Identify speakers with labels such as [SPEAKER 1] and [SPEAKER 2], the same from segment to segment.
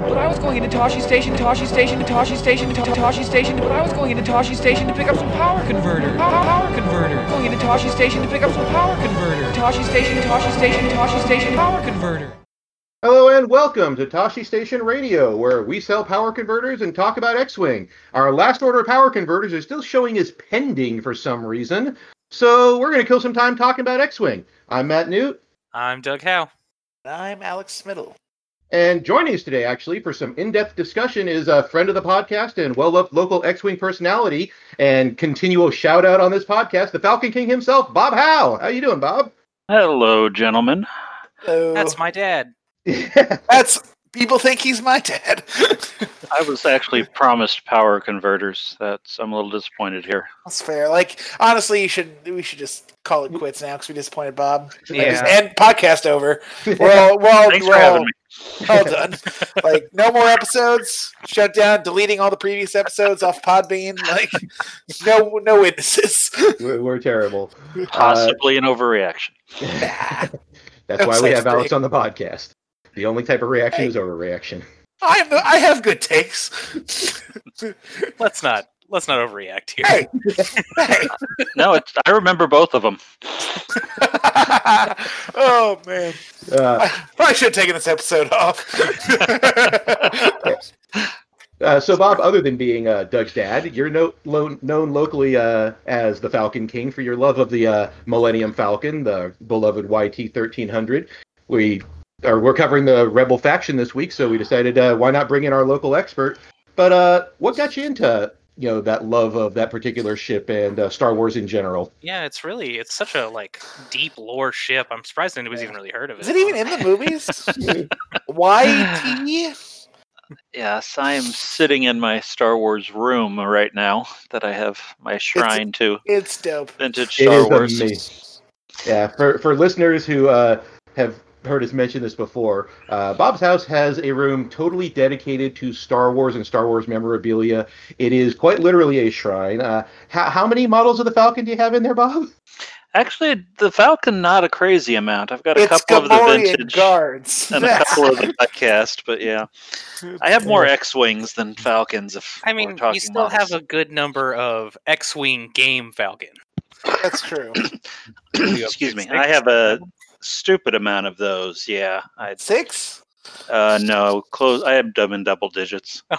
[SPEAKER 1] But I was going into Toshi Station, Toshi Station, Toshi Station, Toshi Station. But I was going into Toshi Station to pick up some power converter. Power, power converter. Going into Toshi Station to pick up some power converter. Toshi Station, Toshi Station, Toshi Station, power converter.
[SPEAKER 2] Hello and welcome to Toshi Station Radio, where we sell power converters and talk about X-Wing. Our last order of power converters is still showing as pending for some reason, so we're going to kill some time talking about X-Wing. I'm Matt Newt,
[SPEAKER 3] I'm Doug Howe.
[SPEAKER 4] I'm Alex Smittle.
[SPEAKER 2] And joining us today, actually, for some in-depth discussion is a friend of the podcast and well-loved local X-Wing personality and continual shout-out on this podcast, the Falcon King himself, Bob Howe. How are you doing, Bob?
[SPEAKER 5] Hello, gentlemen.
[SPEAKER 4] Hello.
[SPEAKER 3] That's my dad.
[SPEAKER 4] That's people think he's my dad.
[SPEAKER 5] I was actually promised power converters. That's I'm a little disappointed here.
[SPEAKER 4] That's fair. Like honestly, you should we should just call it quits now because we disappointed Bob. Like,
[SPEAKER 3] Yeah.
[SPEAKER 4] just end podcast over. We're all we're all,
[SPEAKER 5] Thanks
[SPEAKER 4] we're
[SPEAKER 5] for
[SPEAKER 4] all,
[SPEAKER 5] having me.
[SPEAKER 4] all done. Like no more episodes. Shut down. Deleting all the previous episodes off Podbean. Like no no witnesses.
[SPEAKER 2] we're, we're terrible.
[SPEAKER 5] Uh, Possibly an overreaction.
[SPEAKER 2] That's why we have Alex
[SPEAKER 4] thing.
[SPEAKER 2] on the podcast. The only type of reaction
[SPEAKER 4] Hey.
[SPEAKER 2] is overreaction.
[SPEAKER 4] I have I have good takes.
[SPEAKER 3] Let's not let's not overreact here.
[SPEAKER 4] hey, hey.
[SPEAKER 5] No, it's, I remember both of them.
[SPEAKER 4] oh man.
[SPEAKER 2] Uh,
[SPEAKER 4] I probably should have taken this episode off.
[SPEAKER 2] Uh, so, Bob, other than being uh, Doug's dad, you're no, lo- known locally uh, as the Falcon King for your love of the uh, Millennium Falcon, the beloved YT 1300. We are we're covering the Rebel faction this week, so we decided uh, why not bring in our local expert. But uh, what got you into you know that love of that particular ship and uh, Star Wars in general?
[SPEAKER 3] Yeah, it's really it's such a like deep lore ship. I'm surprised anybody's even really heard of it.
[SPEAKER 4] Is it even in the movies? Why?
[SPEAKER 5] Yes, I am sitting in my Star Wars room right now that I have my shrine to
[SPEAKER 4] It's dope.
[SPEAKER 5] vintage
[SPEAKER 2] It
[SPEAKER 5] Star
[SPEAKER 2] is
[SPEAKER 5] Wars.
[SPEAKER 2] amazing. Yeah, for for listeners who uh, have heard us mention this before, uh, Bob's house has a room totally dedicated to Star Wars and Star Wars memorabilia. It is quite literally a shrine. Uh, how, how many models of the Falcon do you have in there, Bob?
[SPEAKER 5] Actually, the Falcon, not a crazy amount. I've got a
[SPEAKER 4] It's
[SPEAKER 5] couple of the vintage
[SPEAKER 4] guards.
[SPEAKER 5] and a couple of the cast, but yeah, I have more X-wings than Falcons. If
[SPEAKER 3] I
[SPEAKER 5] we're
[SPEAKER 3] mean, you still
[SPEAKER 5] models.
[SPEAKER 3] have a good number of X-wing game Falcon.
[SPEAKER 4] That's true.
[SPEAKER 5] Excuse me. I have a stupid amount of those. Yeah, I
[SPEAKER 4] Six?
[SPEAKER 5] uh no close. I have them in double digits.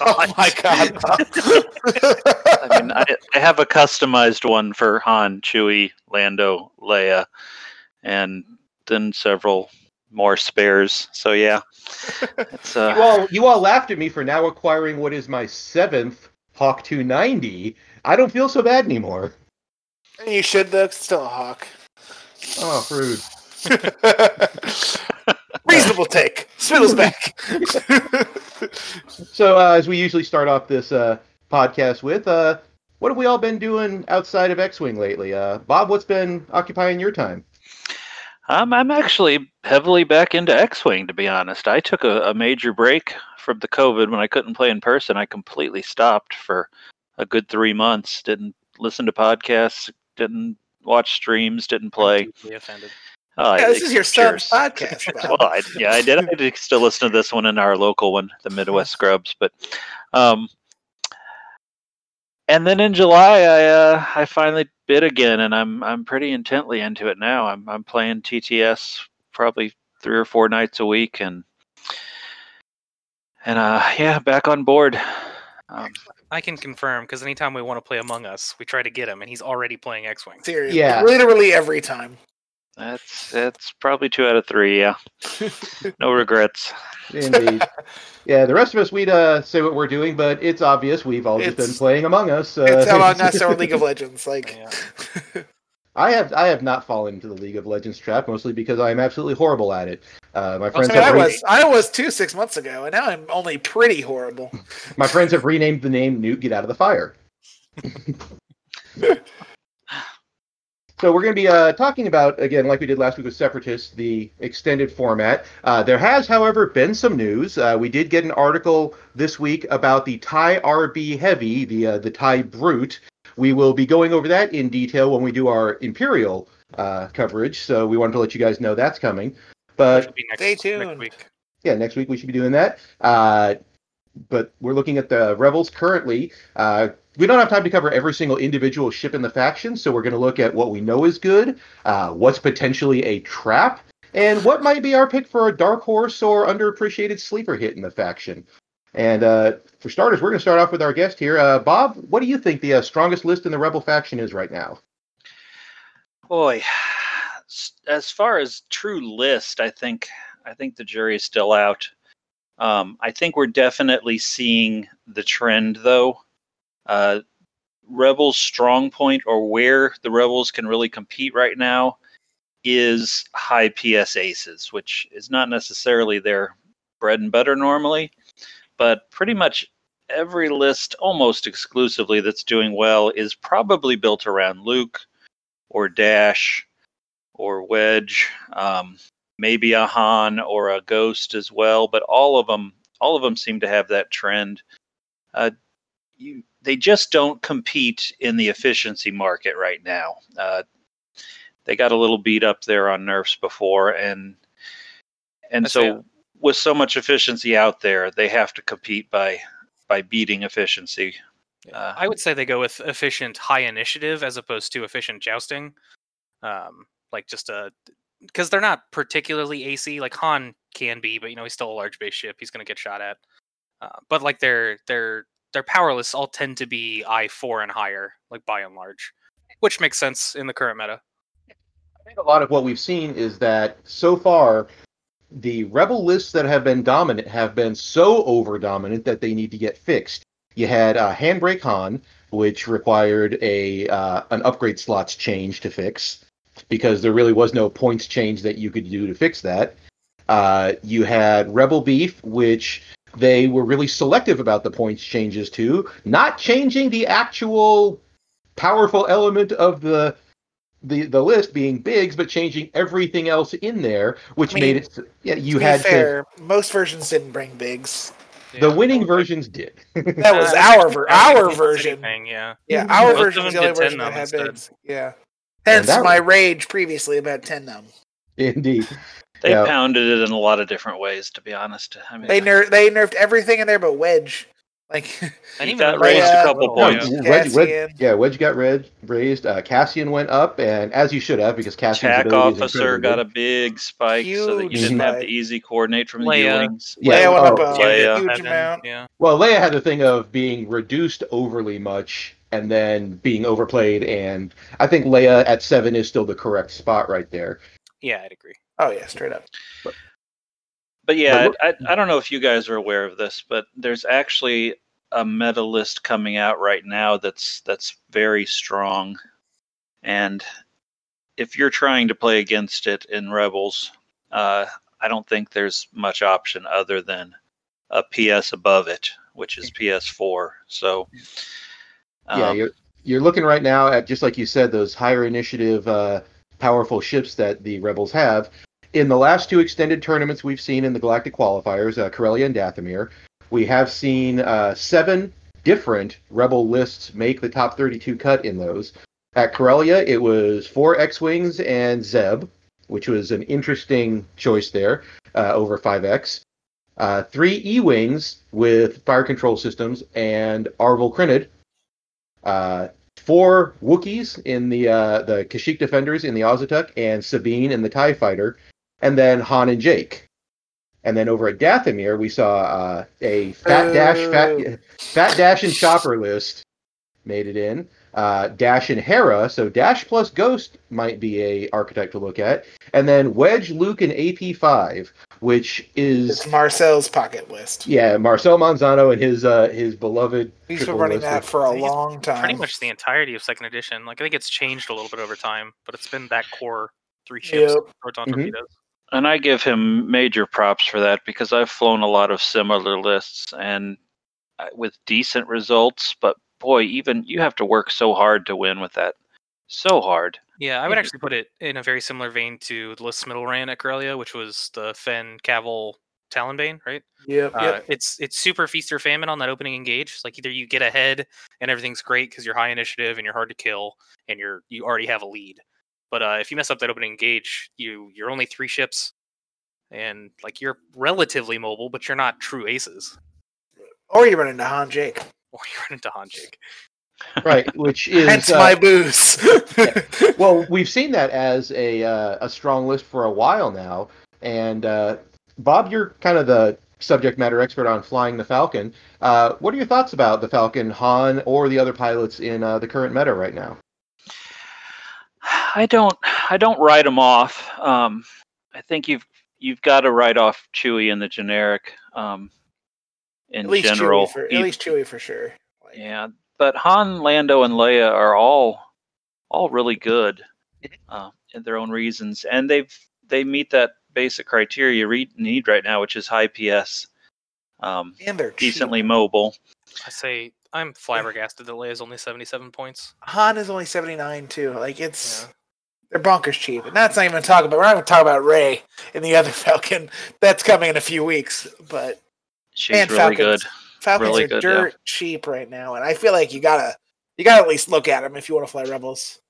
[SPEAKER 3] Oh my god!
[SPEAKER 4] Oh my god.
[SPEAKER 5] I mean, I, I have a customized one for Han, Chewie, Lando, Leia, and then several more spares. So yeah, it's
[SPEAKER 2] You
[SPEAKER 5] uh,
[SPEAKER 2] all you all laughed at me for now acquiring what is my seventh Hawk 290. I don't feel so bad anymore.
[SPEAKER 4] you should though. 'cause it's still a hawk.
[SPEAKER 2] Oh, rude.
[SPEAKER 4] Reasonable take. Smittle's back.
[SPEAKER 2] So, uh, as we usually start off this uh, podcast with, uh, what have we all been doing outside of X-wing lately? Uh, Bob, what's been occupying your time?
[SPEAKER 5] I'm I'm actually heavily back into X-wing. To be honest, I took a, a major break from the COVID when I couldn't play in person. I completely stopped for a good three months. Didn't listen to podcasts. Didn't watch streams. Didn't play.
[SPEAKER 3] Deeply offended.
[SPEAKER 5] Oh,
[SPEAKER 4] Yeah, this is your son's podcast.
[SPEAKER 5] Well, I, yeah, I did. I did still listen to this one in our local one, the Midwest Scrubs. But, um, and then in July, I uh, I finally bid again, and I'm I'm pretty intently into it now. I'm I'm playing TTS probably three or four nights a week, and and uh, yeah, back on board. Um,
[SPEAKER 3] I can confirm because anytime we want to play Among Us, we try to get him, and he's already playing X-wing.
[SPEAKER 4] Seriously.
[SPEAKER 2] Yeah.
[SPEAKER 4] Literally every time.
[SPEAKER 5] That's that's probably two out of three. Yeah, no regrets.
[SPEAKER 2] Indeed. yeah, the rest of us, we'd uh, say what we're doing, but it's obvious we've all just been playing Among Us. Uh,
[SPEAKER 4] It's Among Us or League of Legends. Like,
[SPEAKER 3] Yeah.
[SPEAKER 2] I have I have not fallen into the League of Legends trap, mostly because I'm absolutely horrible at it. Uh, my
[SPEAKER 4] I,
[SPEAKER 2] friends
[SPEAKER 4] mean, I
[SPEAKER 2] re-
[SPEAKER 4] was I was two six months ago, and now I'm only pretty horrible.
[SPEAKER 2] my friends have renamed the name Newt Get Out of the Fire. So we're going to be uh, talking about again, like we did last week with Separatists, the extended format. Uh, there has, however, been some news. Uh, we did get an article this week about the TIE/rb Heavy, the uh, the TIE Brute. We will be going over that in detail when we do our Imperial uh, coverage. So we wanted to let you guys know that's coming. But
[SPEAKER 3] be next,
[SPEAKER 4] Stay
[SPEAKER 3] next
[SPEAKER 4] tuned.
[SPEAKER 3] week.
[SPEAKER 2] yeah, next week we should be doing that. Uh, but we're looking at the rebels currently. Uh, we don't have time to cover every single individual ship in the faction, so we're going to look at what we know is good, uh, what's potentially a trap, and what might be our pick for a dark horse or underappreciated sleeper hit in the faction. And uh, for starters, we're going to start off with our guest here, uh, Bob. What do you think the uh, strongest list in the rebel faction is right now?
[SPEAKER 5] Boy, as far as true list, I think I think the jury is still out. Um, I think we're definitely seeing the trend, though. Uh, Rebels' strong point, or where the Rebels can really compete right now, is high PS aces, which is not necessarily their bread and butter normally, but pretty much every list, almost exclusively, that's doing well is probably built around Luke or Dash or Wedge, um, maybe a Han or a Ghost as well. But all of them, all of them seem to have that trend. Uh, you, they just don't compete in the efficiency market right now. Uh, they got a little beat up there on nerfs before, and and
[SPEAKER 3] I
[SPEAKER 5] so
[SPEAKER 3] see.
[SPEAKER 5] with so much efficiency out there, they have to compete by by beating efficiency. Uh,
[SPEAKER 3] I would say they go with efficient high initiative as opposed to efficient jousting. Um, like just a because they're not particularly AC. Like Han can be, but you know he's still a large base ship. He's going to get shot at. Uh, but like their their their powerless all tend to be I four and higher, like by and large, which makes sense in the current meta.
[SPEAKER 2] I think a lot of what we've seen is that so far, the rebel lists that have been dominant have been so over dominant that they need to get fixed. You had uh, Handbrake Han, which required a uh, an upgrade slots change to fix because there really was no points change that you could do to fix that. Uh, you had Rebel Beef, which they were really selective about the points changes too, not changing the actual powerful element of the the the list being bigs, but changing everything else in there, which
[SPEAKER 4] I mean,
[SPEAKER 2] made it. Yeah, you
[SPEAKER 4] to be
[SPEAKER 2] had
[SPEAKER 4] fair, most versions didn't bring bigs.
[SPEAKER 2] to. The
[SPEAKER 3] Yeah.
[SPEAKER 2] winning versions did.
[SPEAKER 4] That was our ver- our version.
[SPEAKER 3] Thing, yeah.
[SPEAKER 4] Yeah, our
[SPEAKER 3] Most
[SPEAKER 4] version was the only version that had
[SPEAKER 3] instead.
[SPEAKER 4] bigs. Yeah. Hence
[SPEAKER 2] that
[SPEAKER 4] my
[SPEAKER 2] was-
[SPEAKER 4] rage previously about ten them.
[SPEAKER 2] Indeed.
[SPEAKER 5] They
[SPEAKER 2] Yeah.
[SPEAKER 5] pounded it in a lot of different ways, to be honest. I mean,
[SPEAKER 4] They ner- they nerfed everything in there but Wedge. Like
[SPEAKER 3] And even
[SPEAKER 5] got
[SPEAKER 3] the
[SPEAKER 5] raised a couple
[SPEAKER 2] No,
[SPEAKER 5] points.
[SPEAKER 3] Yeah.
[SPEAKER 2] Wedge, Wedge, yeah, Wedge got red, raised. Uh, Cassian went up, and as you should have, because Cassian's
[SPEAKER 5] Attack officer got a big spike so that you didn't have to
[SPEAKER 4] spike.
[SPEAKER 5] easy coordinate from the
[SPEAKER 3] Leia.
[SPEAKER 5] Ewings.
[SPEAKER 2] Yeah,
[SPEAKER 4] Leia went up
[SPEAKER 2] oh,
[SPEAKER 4] a
[SPEAKER 5] Leia.
[SPEAKER 4] huge
[SPEAKER 3] Seven,
[SPEAKER 4] amount.
[SPEAKER 3] Yeah.
[SPEAKER 2] Well, Leia had the thing of being reduced overly much and then being overplayed, and I think Leia at seven is still the correct spot right there.
[SPEAKER 3] Yeah, I'd agree.
[SPEAKER 4] Oh yeah, straight up.
[SPEAKER 5] But yeah,
[SPEAKER 2] But
[SPEAKER 5] I, I don't know if you guys are aware of this, but there's actually a meta list coming out right now that's that's very strong. And if you're trying to play against it in Rebels, uh, I don't think there's much option other than a PS above it, which is PS4. So
[SPEAKER 2] yeah,
[SPEAKER 5] um,
[SPEAKER 2] you're you're looking right now at just like you said, those higher initiative, uh, powerful ships that the rebels have. In the last two extended tournaments we've seen in the Galactic qualifiers, uh, Corellia and Dathomir, we have seen uh, seven different rebel lists make the top 32 cut in those. At Corellia, it was four X-wings and Zeb, which was an interesting choice there uh, over 5X. Uh, three E-wings with fire control systems and Arvel Crynyd, uh, four Wookiees in the uh, the Kashyyyk Defenders in the Auzituck, and Sabine in the Tie Fighter, and then Han and Jake. And then over at Dathomir, we saw uh, a Fat Dash, Fat Fat Dash and Chopper list made it in. Uh, Dash and Hera, so Dash plus Ghost might be a architect to look at, and then Wedge, Luke, and AP five, which is
[SPEAKER 4] It's Marcel's pocket list.
[SPEAKER 2] yeah Marcel Manzano and his uh, his beloved.
[SPEAKER 4] He's been running
[SPEAKER 2] list
[SPEAKER 4] that
[SPEAKER 2] of-
[SPEAKER 4] for a long time.
[SPEAKER 3] Pretty much the entirety of second edition. Like I think it's changed a little bit over time, but it's been that core three ships,
[SPEAKER 4] Yep.
[SPEAKER 3] proton
[SPEAKER 2] Mhm.
[SPEAKER 3] torpedoes.
[SPEAKER 5] And I give him major props for that because I've flown a lot of similar lists and uh, with decent results. But boy, even you have to work so hard to win with that. So hard.
[SPEAKER 3] Yeah, I would actually put it in a very similar vein to the list Smittle ran at Corellia, which was the Fenn, Kavil Talonbane, right?
[SPEAKER 4] Yeah,
[SPEAKER 3] Uh,
[SPEAKER 4] yep.
[SPEAKER 3] it's it's super feast or famine on that opening engage. Like either you get ahead and everything's great because you're high initiative and you're hard to kill and you're you already have a lead. But uh, if you mess up that opening engage, you you're only three ships, and like you're relatively mobile, but you're not true aces.
[SPEAKER 4] Or you run into Han Jake.
[SPEAKER 3] Or you run into Han Jake.
[SPEAKER 2] Right, which is
[SPEAKER 4] Hence
[SPEAKER 2] uh,
[SPEAKER 4] my booze.
[SPEAKER 2] well, we've seen that as a uh, a strong list for a while now, and uh, Bob, you're kind of the subject matter expert on flying the Falcon. Uh, what are your thoughts about the Falcon, Han, or the other pilots in uh, the current meta right now?
[SPEAKER 5] I don't I don't write them off. Um, I think you've you've got to write off Chewie in the generic. Um, in
[SPEAKER 4] at least
[SPEAKER 5] general,
[SPEAKER 4] Chewie for, at least Chewie for sure. Like,
[SPEAKER 5] yeah, but Han, Lando, and Leia are all all really good uh, in their own reasons, and they've they meet that basic criteria you re- need right now, which is high PS, um,
[SPEAKER 4] and they're cheap.
[SPEAKER 5] decently mobile.
[SPEAKER 3] I say I'm flabbergasted that Leia's only 77 points.
[SPEAKER 4] Han is only seventy nine too. Like it's
[SPEAKER 3] Yeah.
[SPEAKER 4] they're bonkers cheap, and that's not even talking about. We're not even talking about Rey and the other Falcon. That's coming in a few weeks, but
[SPEAKER 5] She's
[SPEAKER 4] and
[SPEAKER 5] really
[SPEAKER 4] Falcons.
[SPEAKER 5] good.
[SPEAKER 4] Falcons
[SPEAKER 5] Really
[SPEAKER 4] are
[SPEAKER 5] good, yeah.
[SPEAKER 4] dirt cheap right now, and I feel like you gotta you gotta at least look at them if you want to fly Rebels.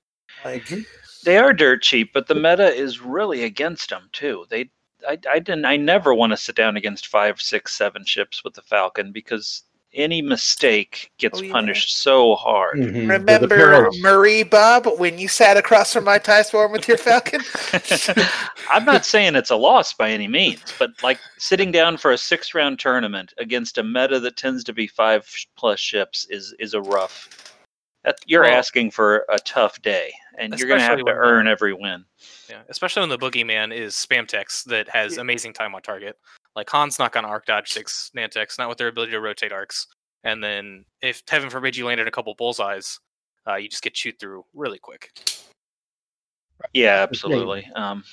[SPEAKER 4] Like mm-hmm.
[SPEAKER 5] They are dirt cheap, but the meta is really against them too. They, I, I didn't, I never want to sit down against five, six, seven ships with the Falcon because any mistake gets
[SPEAKER 4] Oh, yeah.
[SPEAKER 5] punished so hard.
[SPEAKER 2] Mhm. The- the
[SPEAKER 4] remember
[SPEAKER 2] perils.
[SPEAKER 4] Marie Bob when you sat across from my tie swarm with your Falcon?
[SPEAKER 5] I'm not saying it's a loss by any means, but like sitting down for a six round tournament against a meta that tends to be five plus ships is is a rough. That, you're
[SPEAKER 3] Well-
[SPEAKER 5] asking for a tough day, and you're going to have to
[SPEAKER 3] uh,
[SPEAKER 5] earn every win.
[SPEAKER 3] Yeah, especially when the boogeyman is spam text that has
[SPEAKER 4] Yeah.
[SPEAKER 3] amazing time on target. Like Han's not gonna arc dodge six Nantex, not with their ability to rotate arcs. And then if heaven forbid you landed a couple bullseyes, uh, you just get chewed through really quick.
[SPEAKER 5] Yeah,
[SPEAKER 2] That's the thing.
[SPEAKER 5] absolutely. Um,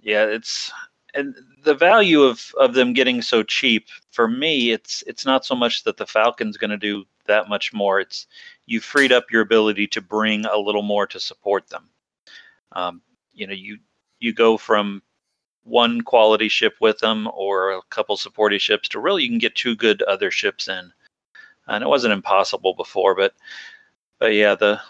[SPEAKER 5] yeah, it's and the value of of them getting so cheap for me, it's it's not so much that the Falcon's going to do that much more. It's you freed up your ability to bring a little more to support them. Um, you know, you you go from one quality ship with them or a couple supporting ships to really you can get two good other ships in. And it wasn't impossible before, but but yeah, the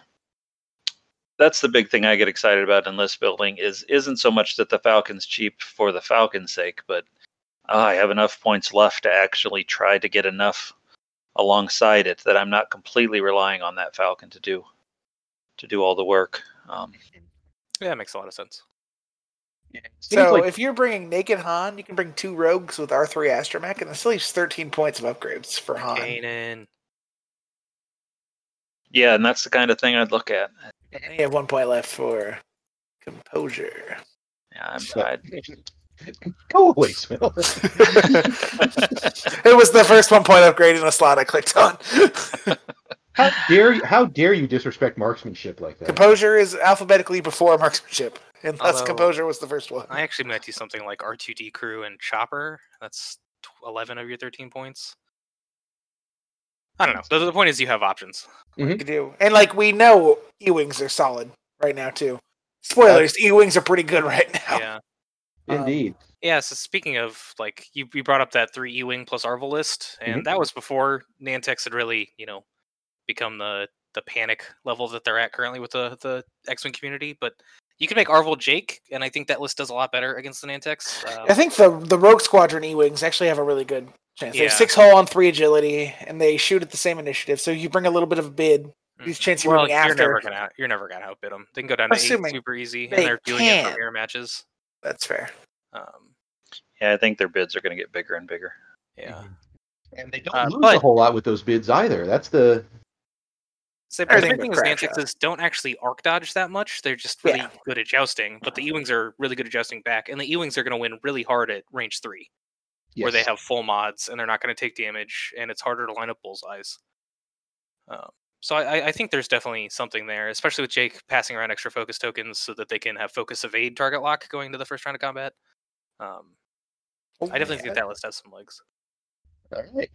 [SPEAKER 5] that's the big thing I get excited about in list building is isn't so much that the Falcon's cheap for the Falcon's sake, but uh, I have enough points left to actually try to get enough alongside it that I'm not completely relying on that Falcon to do to do all the work. Um,
[SPEAKER 3] Yeah, that makes a lot of sense.
[SPEAKER 2] Seems
[SPEAKER 4] So
[SPEAKER 2] like-
[SPEAKER 4] if you're bringing Naked Han, you can bring two rogues with R3 Astromech, and it still leaves 13 points of upgrades for Han.
[SPEAKER 3] Kanan.
[SPEAKER 5] yeah, and that's the kind of thing I'd look at.
[SPEAKER 4] And you have one point left for Composure.
[SPEAKER 5] Yeah, I'm,
[SPEAKER 2] So-
[SPEAKER 5] I,
[SPEAKER 2] Go away, Smell.
[SPEAKER 4] it was the first one point upgrade in a slot I clicked on.
[SPEAKER 2] how dare you? How dare you disrespect marksmanship like that?
[SPEAKER 4] Composure is alphabetically before marksmanship, unless
[SPEAKER 3] Although-
[SPEAKER 4] Composure was the first one.
[SPEAKER 3] I actually might do something like R2D crew and Chopper. That's 11 of your 13 points. I don't know. The, the point is you have options.
[SPEAKER 4] You do, and like we know, E-wings are solid right now too. Spoilers: E-wings are pretty good right now.
[SPEAKER 3] Yeah.
[SPEAKER 2] Indeed.
[SPEAKER 3] Yeah, so speaking of like you, you brought up that three E wing plus Arvel list, and
[SPEAKER 2] Mhm.
[SPEAKER 3] that was before Nantex had really, you know, become the the panic level that they're at currently with the the X Wing community. But you can make Arvel Jake, and I think that list does a lot better against the Nantex. Um,
[SPEAKER 4] I think the the Rogue Squadron E-wings actually have a really good chance. They have six hull on three agility, and they shoot at the same initiative. So you bring a little bit of a bid. These
[SPEAKER 3] mhm.
[SPEAKER 4] chance you're
[SPEAKER 3] well, you're
[SPEAKER 4] after.
[SPEAKER 3] never gonna you're never gonna outbid them. They can go down to
[SPEAKER 4] Assuming
[SPEAKER 3] eight super easy,
[SPEAKER 4] they
[SPEAKER 3] and they're doing it
[SPEAKER 4] can.
[SPEAKER 3] for mirror matches.
[SPEAKER 4] That's fair.
[SPEAKER 3] Um,
[SPEAKER 5] yeah, I think their bids are going to get bigger and bigger.
[SPEAKER 3] yeah.
[SPEAKER 2] And they don't
[SPEAKER 3] Uh,
[SPEAKER 2] lose a
[SPEAKER 3] but-
[SPEAKER 2] whole lot with those bids either. That's the
[SPEAKER 3] So the
[SPEAKER 4] Everything
[SPEAKER 3] big
[SPEAKER 4] but
[SPEAKER 3] thing is
[SPEAKER 4] crash
[SPEAKER 3] don't actually arc dodge that much. They're just really
[SPEAKER 4] Yeah.
[SPEAKER 3] good at jousting. But the E-wings are really good at jousting back, and the E-wings are going to win really hard at range three, where they have full mods and they're not going to take damage, and it's harder to line up bullseyes. Um, so I, I- I think there's definitely something there, especially with Jake passing around extra focus tokens so that they can have focus evade target lock going to the first round of combat. Um, I definitely think that list has some legs.
[SPEAKER 2] All right.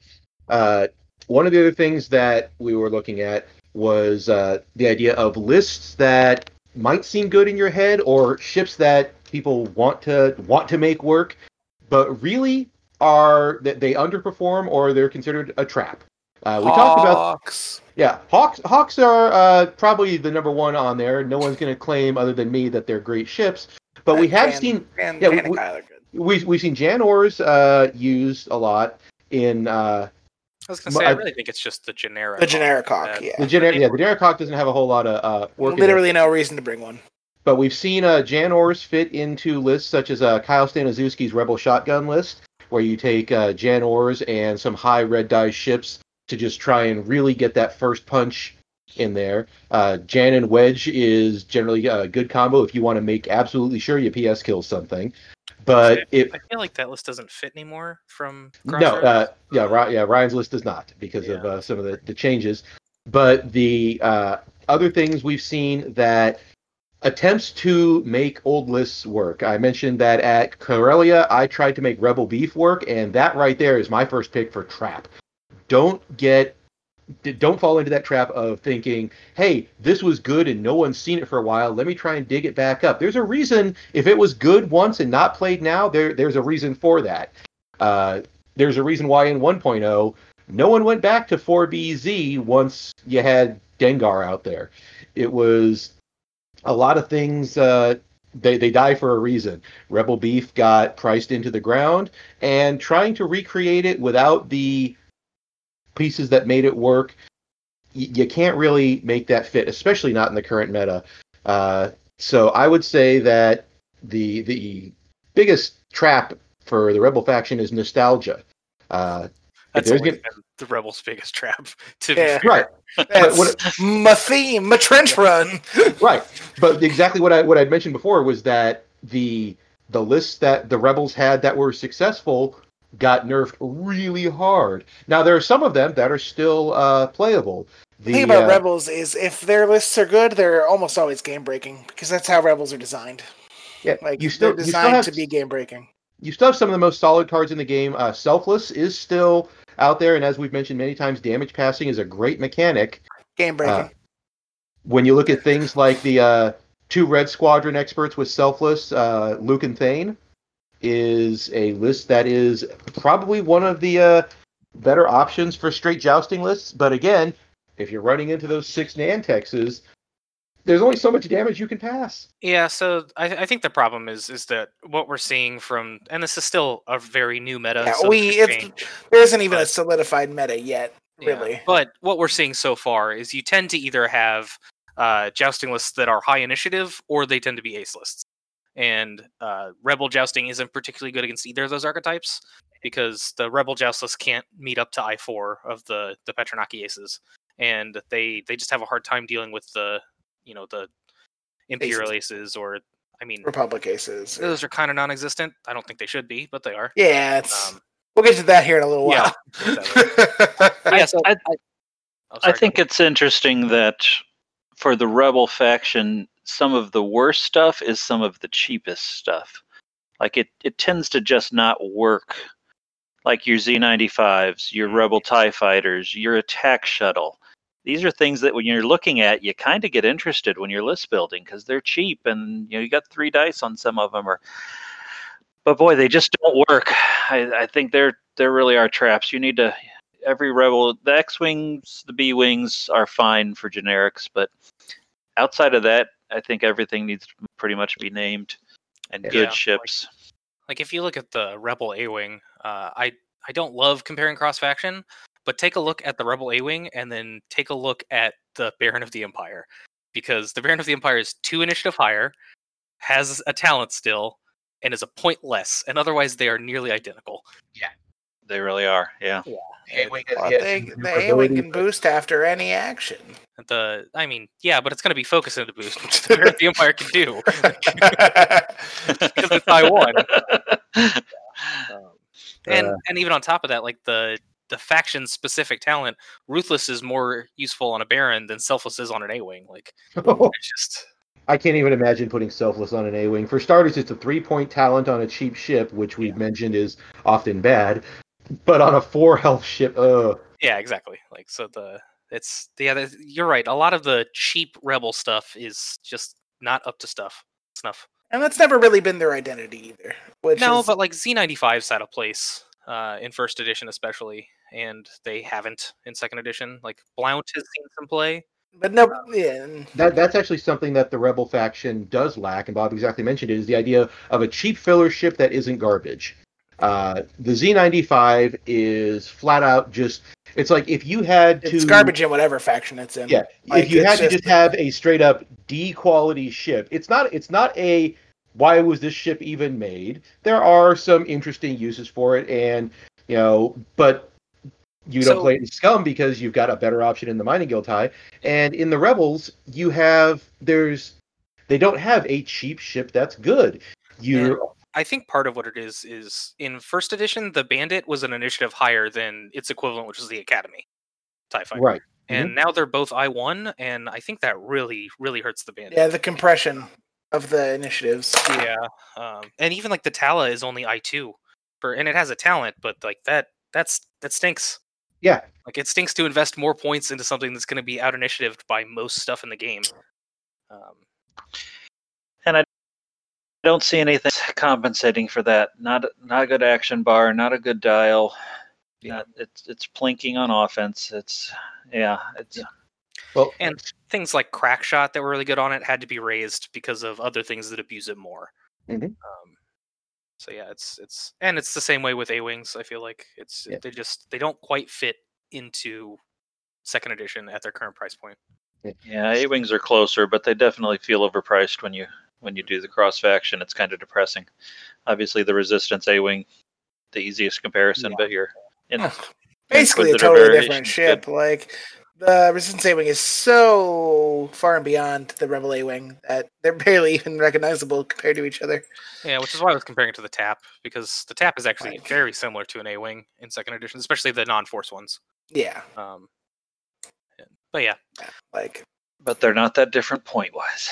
[SPEAKER 2] Uh, one of the other things that we were looking at was uh, the idea of lists that might seem good in your head, or ships that people want to want to make work, but really are that they underperform or they're considered a trap. Uh, we talked about
[SPEAKER 4] Hawks.
[SPEAKER 2] yeah, Hawks. Hawks are uh, probably the number one on there. No one's going to claim other than me that they're great ships. But we have
[SPEAKER 4] And-
[SPEAKER 2] seen
[SPEAKER 4] and
[SPEAKER 2] yeah, we-
[SPEAKER 4] Panic
[SPEAKER 2] we-
[SPEAKER 4] Isle are good.
[SPEAKER 2] we we've seen Jan Ors uh, used a lot in uh,
[SPEAKER 3] I was gonna say, I
[SPEAKER 2] I-
[SPEAKER 3] really think it's just the generic.
[SPEAKER 4] The generic hawk,
[SPEAKER 3] that-
[SPEAKER 4] yeah.
[SPEAKER 2] the generic. Yeah, the generic hawk doesn't have a whole lot of uh, work.
[SPEAKER 4] Literally no reason to bring one.
[SPEAKER 2] But we've seen uh, Jan Ors fit into lists such as uh, Kyle Staniszewski's Rebel Shotgun list, where you take uh, Jan Ors and some high red die ships to just try and really get that first punch in there. Uh, Jan and Wedge is generally a good combo if you want to make absolutely sure you PS kills something. But if
[SPEAKER 3] I feel like that list doesn't fit anymore from.
[SPEAKER 2] no, uh, yeah, yeah, Ryan's list does not because of uh, some of the, the changes. But the uh, other things we've seen that attempts to make old lists work. I mentioned that at Corellia, I tried to make Rebel Beef work, and that right there is my first pick for trap. Don't get don't fall into that trap of thinking, "Hey, this was good and no one's seen it for a while. Let me try and dig it back up." There's a reason if it was good once and not played now. There, there's a reason for that. Uh, there's a reason why in 1.0 no one went back to 4BZ once you had Dengar out there. It was a lot of things. Uh, they they die for a reason. Rebel Beef got priced into the ground, and trying to recreate it without the pieces that made it work, y- you can't really make that fit, especially not in the current meta. Uh, so I would say that the the biggest trap for the Rebel faction is nostalgia. Uh,
[SPEAKER 3] That's
[SPEAKER 2] there's
[SPEAKER 3] always
[SPEAKER 2] gonna-
[SPEAKER 3] the rebels' biggest trap. To
[SPEAKER 4] Yeah.
[SPEAKER 3] be fair.
[SPEAKER 2] right,
[SPEAKER 4] That's
[SPEAKER 2] what-
[SPEAKER 4] my theme, my trench run.
[SPEAKER 2] right. But exactly what I what I'd mentioned before was that the the lists that the rebels had that were successful got nerfed really hard. Now there are some of them that are still uh, playable. The,
[SPEAKER 4] The thing about
[SPEAKER 2] uh,
[SPEAKER 4] rebels is if their lists are good, they're almost always game breaking because that's how rebels are designed.
[SPEAKER 2] yeah,
[SPEAKER 4] Like
[SPEAKER 2] you still
[SPEAKER 4] they're
[SPEAKER 2] you still
[SPEAKER 4] designed
[SPEAKER 2] have
[SPEAKER 4] to be game breaking.
[SPEAKER 2] you still have some of the most solid cards in the game. Uh, Selfless is still out there, and as we've mentioned many times, damage passing is a great mechanic.
[SPEAKER 4] Game breaking.
[SPEAKER 2] Uh, when you look at things like the uh, two Red Squadron experts with Selfless, uh, Luke and Thane is a list that is probably one of the uh, better options for straight jousting lists. But again, if you're running into those six Nantexes, there's only so much damage you can pass.
[SPEAKER 3] Yeah, so I, I think the problem is is that what we're seeing from, and this is still a very new meta.
[SPEAKER 4] Yeah,
[SPEAKER 3] so
[SPEAKER 4] we it's, there isn't even a solidified meta yet.
[SPEAKER 3] yeah.
[SPEAKER 4] really.
[SPEAKER 3] But what we're seeing so far is you tend to either have uh, jousting lists that are high initiative, or they tend to be ace lists. And uh, rebel jousting isn't particularly good against either of those archetypes because the rebel joust list can't meet up to I four of the the Petranaki aces, and they they just have a hard time dealing with the you know the imperial aces or I mean
[SPEAKER 4] Republic aces.
[SPEAKER 3] those are kind of non-existent. I don't think they should be, but they are.
[SPEAKER 4] Yeah, it's
[SPEAKER 3] Um,
[SPEAKER 4] we'll get to that here in a little
[SPEAKER 3] yeah.
[SPEAKER 4] while.
[SPEAKER 3] yeah, so
[SPEAKER 5] I,
[SPEAKER 3] oh,
[SPEAKER 5] I
[SPEAKER 3] sorry, go
[SPEAKER 5] think it's interesting that for the rebel faction, some of the worst stuff is some of the cheapest stuff. Like it, it tends to just not work. Like your Z95s, your mm, Rebel TIE fighters, your attack shuttle. These are things that when you're looking at, you kind of get interested when you're list building because they're cheap and you know you got three dice on some of them. Or, but boy, they just don't work. I, I think they're there really are traps. You need to every rebel the X wings, the B wings are fine for generics, but outside of that, I think everything needs to pretty much be named and
[SPEAKER 2] Yeah.
[SPEAKER 5] good ships.
[SPEAKER 3] like if you look at the rebel a wing uh, i i don't love comparing cross faction but take a look at the rebel a wing and then take a look at the baron of the empire because the baron of the empire is two initiative higher has a talent still and is a point less and otherwise they are nearly identical
[SPEAKER 5] They really are. Yeah.
[SPEAKER 2] A-Wing has-
[SPEAKER 4] Well,
[SPEAKER 2] has
[SPEAKER 4] they,
[SPEAKER 2] some
[SPEAKER 4] the A-wing can boost after any action.
[SPEAKER 3] the i mean yeah but it's going to be focused into boost which the baron the empire can do because it's taiwan Um, and
[SPEAKER 2] Uh.
[SPEAKER 3] and even on top of that, like the the faction specific talent, ruthless is more useful on a baron than selfless is on an A wing. Like it's just
[SPEAKER 2] I can't even imagine putting Selfless on an A-Wing. For starters, it's a three-point talent on a cheap ship, which we've mentioned is often bad. But on a four-health ship, uh,
[SPEAKER 3] yeah, exactly. Like so the it's yeah, the, you're right. A lot of the cheap rebel stuff is just not up to stuff snuff.
[SPEAKER 4] And that's never really been their identity either. Which
[SPEAKER 3] No,
[SPEAKER 4] is,
[SPEAKER 3] but like Z95's had a place uh, in first edition, especially, and they haven't in second edition. Like Blount has seen some play.
[SPEAKER 4] But no, yeah,
[SPEAKER 2] That that's actually something that the Rebel faction does lack, and Bob exactly mentioned it, is the idea of a cheap filler ship that isn't garbage. Uh, the Z95 is flat out just. It's like if you had to.
[SPEAKER 4] it's garbage in whatever faction it's in.
[SPEAKER 2] Yeah,
[SPEAKER 4] Like,
[SPEAKER 2] if you had to
[SPEAKER 4] just-
[SPEAKER 2] just have a straight up D quality ship, it's not. It's not a. Why was this ship even made? There are some interesting uses for it, and you know, but you don't
[SPEAKER 3] So-
[SPEAKER 2] play it in Scum because you've got a better option in the Mining Guild tie, and in the Rebels you have there's they don't have a cheap ship that's good. You
[SPEAKER 3] I think part of what it is is in first edition, the Bandit was an initiative higher than its equivalent, which was the Academy Tie Fighter.
[SPEAKER 2] right.
[SPEAKER 3] And now they're both I one, and I think that really, really hurts the Bandit.
[SPEAKER 4] yeah, the compression of the initiatives.
[SPEAKER 3] Yeah. Um, and even like the Tala is only I two, for and it has a talent, but like that, that's that stinks.
[SPEAKER 2] Yeah.
[SPEAKER 3] Like it stinks to invest more points into something that's going to be out initiative by most stuff in the game. Um,
[SPEAKER 5] I don't see anything compensating for that. Not not a good action bar, not a good dial.
[SPEAKER 3] Yeah.
[SPEAKER 5] Not, it's it's plinking on offense. It's yeah, it's
[SPEAKER 2] Well,
[SPEAKER 3] And- things like crack shot that were really good on it had to be raised because of other things that abuse it more.
[SPEAKER 2] Mhm.
[SPEAKER 3] Um, so yeah, it's it's and it's the same way with A wings. I feel like it's
[SPEAKER 2] Yeah.
[SPEAKER 3] they just they don't quite fit into second edition at their current price point.
[SPEAKER 5] yeah. A wings are closer, but they definitely feel overpriced when you when you do the cross faction. It's kind of depressing. Obviously, the resistance A wing, the easiest comparison,
[SPEAKER 4] Yeah.
[SPEAKER 5] but you're in
[SPEAKER 4] Basically, a totally different ship. Like the Resistance A wing is so far and beyond the Rebel A wing that they're barely even recognizable compared to each other.
[SPEAKER 3] Yeah, which is why I was comparing it to the Tap because the Tap is actually
[SPEAKER 4] Right.
[SPEAKER 3] very similar to an A wing in second edition, especially the non-force ones.
[SPEAKER 4] Yeah,
[SPEAKER 3] Um, and- but yeah,
[SPEAKER 4] like
[SPEAKER 5] but they're not that different point wise.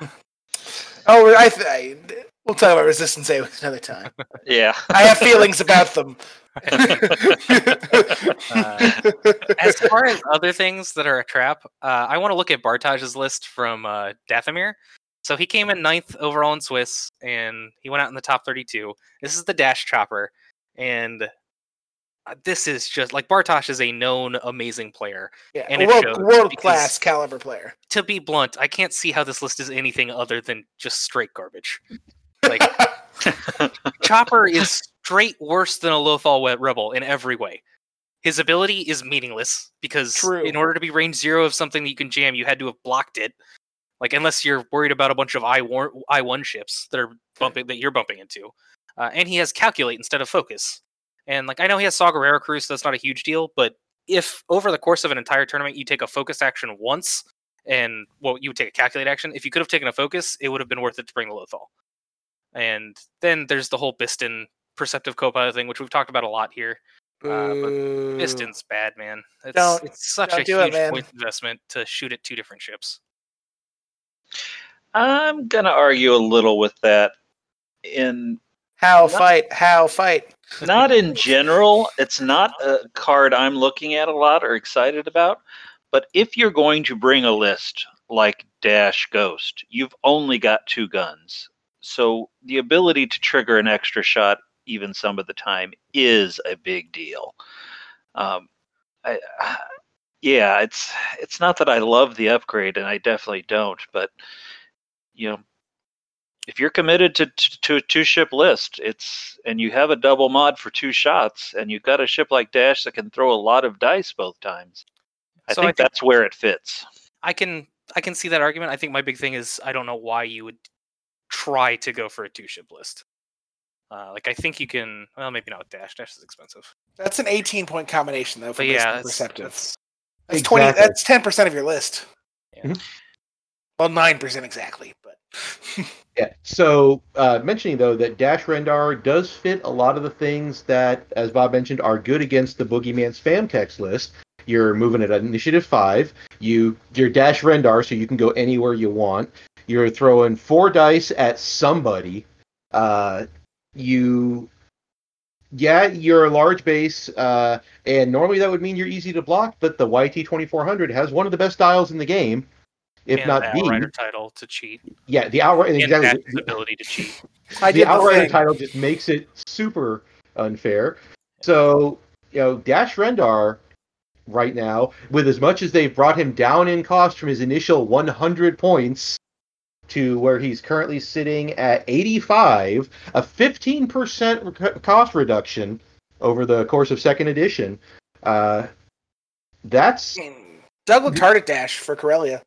[SPEAKER 3] they're not.
[SPEAKER 4] oh, I, th- I we'll talk about Resistance A wings another time.
[SPEAKER 5] Yeah.
[SPEAKER 4] I have feelings about them.
[SPEAKER 3] as far as other things that are a trap, uh, I want to look at Bartaj's list from uh, Dathomir. So he came in ninth overall in Swiss, and he went out in the top 32. This is the Dash Chopper, and uh, this is just like Bartosh is a known amazing player.
[SPEAKER 4] yeah,
[SPEAKER 3] And
[SPEAKER 4] world, world class caliber player.
[SPEAKER 3] To be blunt, I can't see how this list is anything other than just straight garbage. Like Chopper is straight worse than a Lothal Rebel in every way. His ability is meaningless because
[SPEAKER 4] True.
[SPEAKER 3] in order to be range zero of something that you can jam, you had to have blocked it. Like unless you're worried about a bunch of I war- I one ships that are bumping that you're bumping into, uh, and he has calculate instead of focus. And like I know he has Saw Gerrera Crew, so that's not a huge deal. But if over the course of an entire tournament you take a focus action once, and well, you would take a calculate action. If you could have taken a focus, it would have been worth it to bring the Lothal. And then there's the whole Bistan perceptive co-pilot thing, which we've talked about a lot here. Uh, but Bistan's bad, man. It's,
[SPEAKER 4] Don't-
[SPEAKER 3] it's such
[SPEAKER 4] don't
[SPEAKER 3] a
[SPEAKER 4] do it,
[SPEAKER 3] huge point investment to shoot at two different ships.
[SPEAKER 5] I'm gonna argue a little with that. In
[SPEAKER 4] How fight? How fight?
[SPEAKER 5] not in general, it's not a card I'm looking at a lot or excited about. But if you're going to bring a list like Dash Ghost, you've only got two guns. So the ability to trigger an extra shot, even some of the time, is a big deal. Um, I, yeah, it's it's not that I love the upgrade, and I definitely don't. But you know, if you're committed to to, to a two ship list, it's and you have a double mod for two shots, and you've got a ship like Dash that can throw a lot of dice both times. I
[SPEAKER 3] So I
[SPEAKER 5] think
[SPEAKER 3] think-
[SPEAKER 5] that's where it fits.
[SPEAKER 3] I can I can see that argument. I think my big thing is I don't know why you would try to go for a two ship list. Uh, like I think you can. Well, maybe not with Dash. Dash is expensive.
[SPEAKER 4] That's an 18 point combination though. For
[SPEAKER 3] But
[SPEAKER 4] Bistan
[SPEAKER 3] yeah, it's,
[SPEAKER 4] perceptive.
[SPEAKER 3] that's-
[SPEAKER 4] That's 20. That's 10 percent of your list.
[SPEAKER 3] Yeah.
[SPEAKER 2] Mhm.
[SPEAKER 4] Well, nine percent exactly, but
[SPEAKER 2] Yeah. So uh, mentioning though that Dash Rendar does fit a lot of the things that, as Bob mentioned, are good against the Boogeyman spam text list. You're moving at initiative five. You you're Dash Rendar, so you can go anywhere you want. You're throwing four dice at somebody. Uh, you, yeah, you're a large base, uh, and normally that would mean you're easy to block. But the YT 2400 has one of the best dials in the game, if
[SPEAKER 3] and
[SPEAKER 2] not
[SPEAKER 3] the
[SPEAKER 2] the.
[SPEAKER 3] Title to cheat.
[SPEAKER 2] Yeah, the outright
[SPEAKER 3] And
[SPEAKER 2] exactly.
[SPEAKER 3] Dash's ability to cheat.
[SPEAKER 4] I
[SPEAKER 2] the
[SPEAKER 4] did the
[SPEAKER 2] title just makes it super unfair. So, you know, Dash Rendar right now, with as much as they've brought him down in cost from his initial 100 points to where he's currently sitting at 85, a 15% cost reduction over the course of second edition. Uh, that's
[SPEAKER 4] Doug looked hard at Dash for Corellia.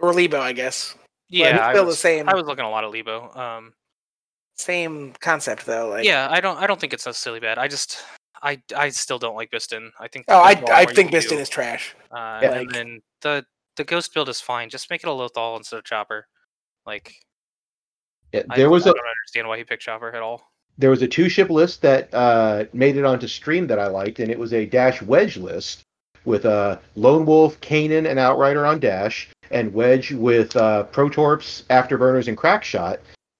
[SPEAKER 4] Or Lebo, I guess. But
[SPEAKER 3] Yeah,
[SPEAKER 4] it's
[SPEAKER 3] I
[SPEAKER 4] still
[SPEAKER 3] was,
[SPEAKER 4] the same
[SPEAKER 3] I was looking a lot of Lebo. Um,
[SPEAKER 4] same concept though. Like
[SPEAKER 3] yeah, I don't I don't think it's necessarily bad. I just I I still don't like Bistan. I think
[SPEAKER 4] Oh, I
[SPEAKER 3] there's a lot
[SPEAKER 4] I think
[SPEAKER 3] can Bistan
[SPEAKER 4] is trash.
[SPEAKER 3] Uh,
[SPEAKER 2] Yeah.
[SPEAKER 3] and then the the ghost build is fine. Just make it a Lothal instead of Chopper. Like
[SPEAKER 2] yeah,
[SPEAKER 3] I-
[SPEAKER 2] there was
[SPEAKER 3] I
[SPEAKER 2] a
[SPEAKER 3] don't understand why he picked Chopper at all.
[SPEAKER 2] there was a two ship list that uh, made it onto stream that I liked, and it was a Dash Wedge list with uh, Lone Wolf, Kanan, and Outrider on Dash, and Wedge with uh, Protorps, Afterburners, and Crackshot.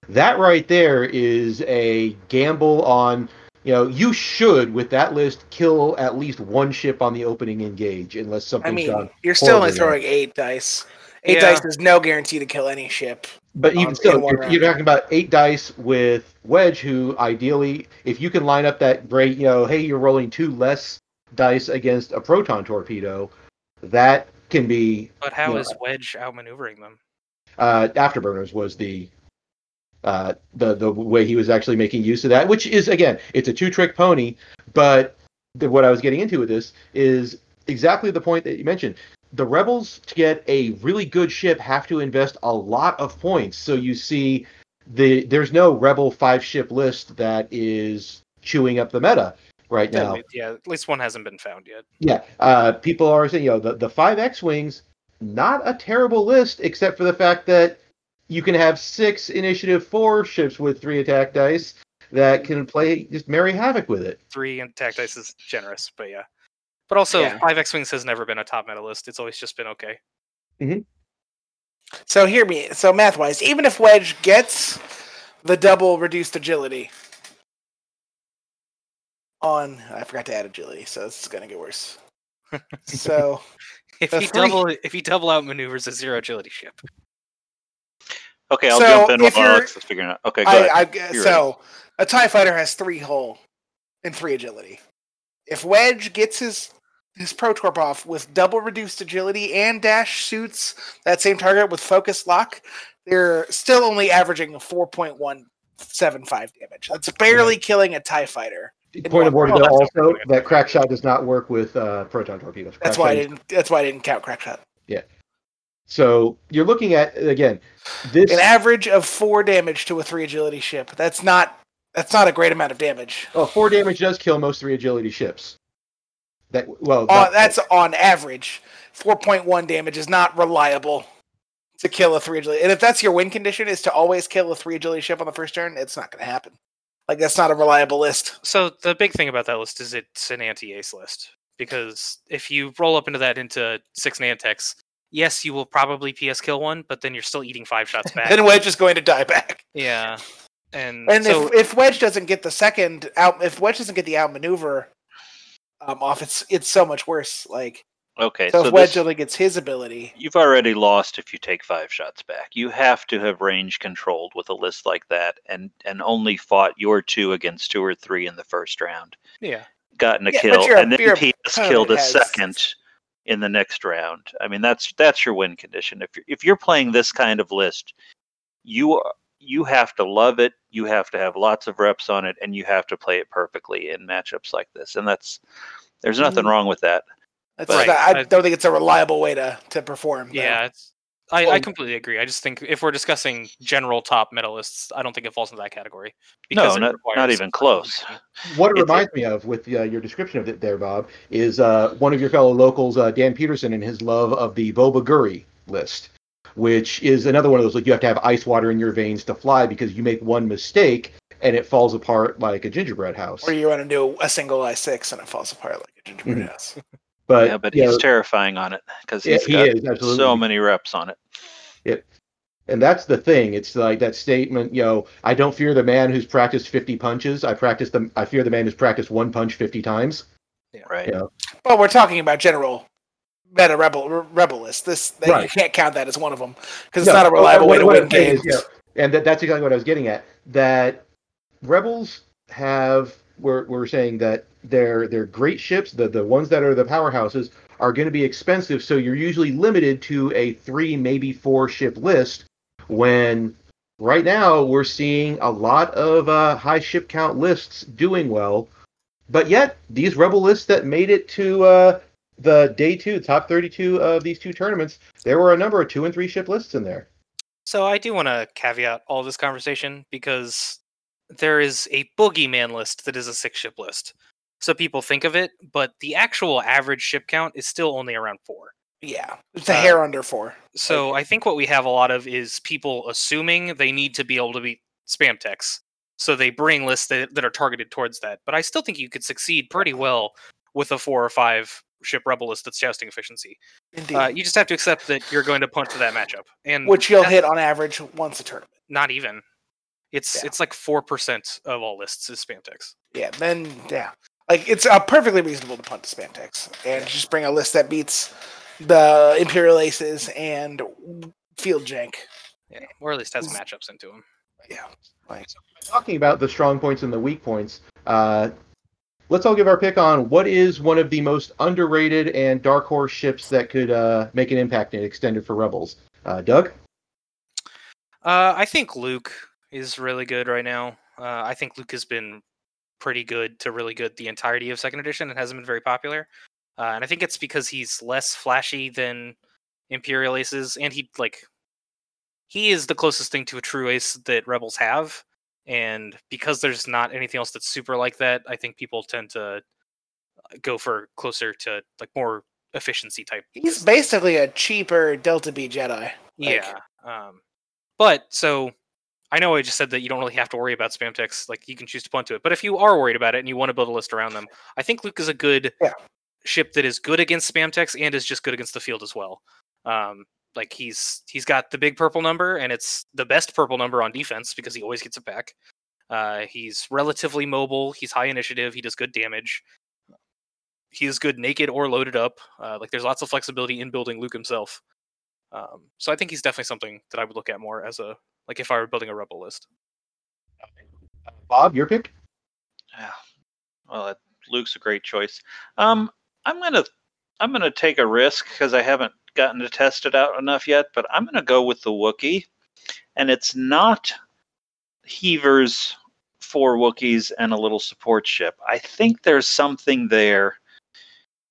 [SPEAKER 2] That right there is a gamble on. You know, you should with that list kill at least one ship on the opening engage, unless something
[SPEAKER 4] I
[SPEAKER 2] something's
[SPEAKER 4] mean,
[SPEAKER 2] done.
[SPEAKER 4] you're still only
[SPEAKER 2] horribly
[SPEAKER 4] throwing eight dice. Eight
[SPEAKER 3] Yeah.
[SPEAKER 4] dice is no guarantee to kill any ship.
[SPEAKER 2] But even
[SPEAKER 4] in
[SPEAKER 2] still, you're, you're talking about eight dice with Wedge, who ideally, if you can line up that great, you know, hey, you're rolling two less dice against a proton torpedo, that can be
[SPEAKER 3] But how
[SPEAKER 2] is
[SPEAKER 3] is Wedge outmaneuvering them?
[SPEAKER 2] uh, afterburners was the uh, the the way he was actually making use of that, which is again, it's a two trick pony. But the, what I was getting into with this is exactly the point that you mentioned. The rebels to get a really good ship have to invest a lot of points. So you see, the there's no rebel five ship list that is chewing up the meta right
[SPEAKER 3] Yeah,
[SPEAKER 2] now.
[SPEAKER 3] yeah, at least one hasn't been found yet.
[SPEAKER 2] Yeah, uh, people are saying, you know, the, the five X Wings, not a terrible list, except for the fact that you can have six initiative four ships with three attack dice that can play just merry havoc with it.
[SPEAKER 3] Three attack dice is generous, but yeah. But also,
[SPEAKER 4] Yeah.
[SPEAKER 3] five X Wings has never been a top meta list. It's always just been okay.
[SPEAKER 4] So hear me. So math wise, even if Wedge gets the double reduced agility on, I forgot to add agility, so this is gonna get worse. So
[SPEAKER 3] If
[SPEAKER 4] The
[SPEAKER 3] he
[SPEAKER 4] three-
[SPEAKER 3] double if he double out maneuvers a zero agility ship,
[SPEAKER 5] Okay, I'll
[SPEAKER 4] So,
[SPEAKER 5] jump in
[SPEAKER 4] if
[SPEAKER 5] while
[SPEAKER 4] you're-
[SPEAKER 5] Alex is figuring out. Okay, go ahead.
[SPEAKER 4] I, I
[SPEAKER 5] You're
[SPEAKER 4] so a Tie Fighter has three hull and three agility. If Wedge gets his his Protorp off with double reduced agility and dash suits that same target with focus lock, they're still only averaging a four point one seven five damage. That's barely killing a Tie Fighter.
[SPEAKER 2] Point of order, though, also that crack shot does not work with uh, proton torpedoes.
[SPEAKER 4] That's why I
[SPEAKER 2] shot is-
[SPEAKER 4] didn't. That's why I didn't count Crackshot. Yeah.
[SPEAKER 2] So you're looking at again this.
[SPEAKER 4] An average of four damage to a three agility ship. That's not. That's not a great amount of damage.
[SPEAKER 2] Oh, four damage does kill most three agility ships. That well, not-
[SPEAKER 4] that's on average. 4.1 damage is not reliable to kill a three agility. And if that's your win condition, is to always kill a three agility ship on the first turn, it's not going to happen. Like that's not a reliable list.
[SPEAKER 3] So the big thing about that list is it's an anti-ace list because if you roll up into that into six Nantex, yes, you will probably PS kill one, but then you're still eating five shots back.
[SPEAKER 4] Then Wedge is going to die back.
[SPEAKER 3] yeah, and,
[SPEAKER 4] And
[SPEAKER 3] so
[SPEAKER 4] if, if Wedge doesn't get the second out, if Wedge doesn't get the outmaneuver um, off, it's it's so much worse. Like
[SPEAKER 5] Okay,
[SPEAKER 4] so,
[SPEAKER 5] so,
[SPEAKER 4] if Wedge only gets his ability,
[SPEAKER 5] you've already lost if you take five shots back. You have to have range controlled with a list like that, and and only fought your two against two or three in the first round,
[SPEAKER 3] yeah,
[SPEAKER 5] gotten a
[SPEAKER 4] Yeah,
[SPEAKER 5] kill,
[SPEAKER 4] your-
[SPEAKER 5] and then
[SPEAKER 4] your
[SPEAKER 5] PS killed a
[SPEAKER 4] has-
[SPEAKER 5] second in the next round. I mean, that's that's your win condition. If you're, if you're playing this kind of list, you are, you have to love it. You have to have lots of reps on it, and you have to play it perfectly in matchups like this. And that's there's nothing
[SPEAKER 4] Mhm.
[SPEAKER 5] wrong with that.
[SPEAKER 4] That's
[SPEAKER 3] Right.
[SPEAKER 4] not- I
[SPEAKER 3] I-
[SPEAKER 4] don't think it's a reliable way to to perform. though.
[SPEAKER 3] yeah. It's, I, I completely agree. I just think if we're discussing general top medalists, I don't think it falls into that category.
[SPEAKER 5] No, not- not even close.
[SPEAKER 2] What it
[SPEAKER 5] It's a-
[SPEAKER 2] reminds me of with uh, your description of it there, Bob, is uh, one of your fellow locals, uh, Dan Peterson, and his love of the Boba Guri list, which is another one of those like you have to have ice water in your veins to fly because you make one mistake and it falls apart like a gingerbread house.
[SPEAKER 4] Or you run into a single I six and it falls apart like a gingerbread
[SPEAKER 2] Mhm.
[SPEAKER 4] house.
[SPEAKER 2] But
[SPEAKER 5] yeah, but he's
[SPEAKER 2] know,
[SPEAKER 5] terrifying on it because
[SPEAKER 2] Yeah,
[SPEAKER 5] he's
[SPEAKER 2] he
[SPEAKER 5] got
[SPEAKER 2] is,
[SPEAKER 5] so many reps on it.
[SPEAKER 2] and that's the thing. It's like that statement, you know, I don't fear the man who's practiced 50 punches. I practice them. I fear the man who's practiced one punch 50 times.
[SPEAKER 5] Right.
[SPEAKER 2] Yeah.
[SPEAKER 4] Well, we're talking about general meta rebel rebel list. This that you can't count that as one of them because it's
[SPEAKER 2] No,
[SPEAKER 4] not a
[SPEAKER 2] oh, oh
[SPEAKER 4] reliable
[SPEAKER 2] oh,
[SPEAKER 4] way to win games.
[SPEAKER 2] is, yeah, and that, that's exactly what I was getting at. That rebels have we're we're saying that they're great ships. The the ones that are the powerhouses are going to be expensive, so you're usually limited to a three, maybe four ship list. When right now we're seeing a lot of uh, high ship count lists doing well, but yet these rebel lists that made it to uh, the day two, top 32 of these two tournaments, there were a number of two and three ship lists in there.
[SPEAKER 3] So I do want to caveat all this conversation because there is a boogeyman list that is a six ship list. So people think of it, but the actual average ship count is still only around four.
[SPEAKER 4] Yeah, it's a
[SPEAKER 3] Uh,
[SPEAKER 4] hair under four.
[SPEAKER 3] So I think what we have a lot of is people assuming they need to be able to beat spam text. So they bring lists that, that are targeted towards that. But I still think you could succeed pretty well with a four or five ship rebel list that's jousting efficiency.
[SPEAKER 4] Indeed.
[SPEAKER 3] Uh, you just have to accept that you're going to punt to that matchup. And
[SPEAKER 4] which you'll hit on average once a tournament.
[SPEAKER 3] not even. It's
[SPEAKER 4] Yeah.
[SPEAKER 3] it's like four percent of all lists is Spantex.
[SPEAKER 4] Yeah, then yeah, like it's uh, perfectly reasonable to punt to Spantex and just bring a list that beats the Imperial Aces and Field Jank.
[SPEAKER 3] Yeah, or at least has matchups into them.
[SPEAKER 4] Yeah, like
[SPEAKER 2] talking about the strong points and the weak points, uh, let's all give our pick on what is one of the most underrated and dark horse ships that could uh, make an impact in extended for Rebels. Uh, Doug?
[SPEAKER 3] Uh, I think Luke is really good right now. Uh, I think Luke has been pretty good to really good the entirety of second edition and hasn't been very popular. Uh, and I think it's because he's less flashy than Imperial Aces, and he like he is the closest thing to a true ace that Rebels have. And because there's not anything else that's super like that, I think people tend to uh, go for closer to like more efficiency type.
[SPEAKER 4] he's basically a cheaper Delta B Jedi. Like-
[SPEAKER 3] Yeah. Um, but so I know I just said that you don't really have to worry about spam text. Like you can choose to punt to it. But if you are worried about it and you want to build a list around them, I think Luke is a good
[SPEAKER 4] Yeah.
[SPEAKER 3] ship that is good against spam text and is just good against the field as well. Um, like he's he's got the big purple number and it's the best purple number on defense because he always gets it back. Uh, he's relatively mobile. He's high initiative. He does good damage. He is good naked or loaded up. Uh, like there's lots of flexibility in building Luke himself. Um, so I think he's definitely something that I would look at more as a like if I were building a rebel list.
[SPEAKER 2] Bob, your pick?
[SPEAKER 5] Yeah. Well, it, Luke's a great choice. Um, I'm gonna I'm gonna take a risk because I haven't gotten to test it out enough yet, but I'm gonna go with the Wookie, and it's not Heaver's four Wookiees and a little support ship. I think there's something there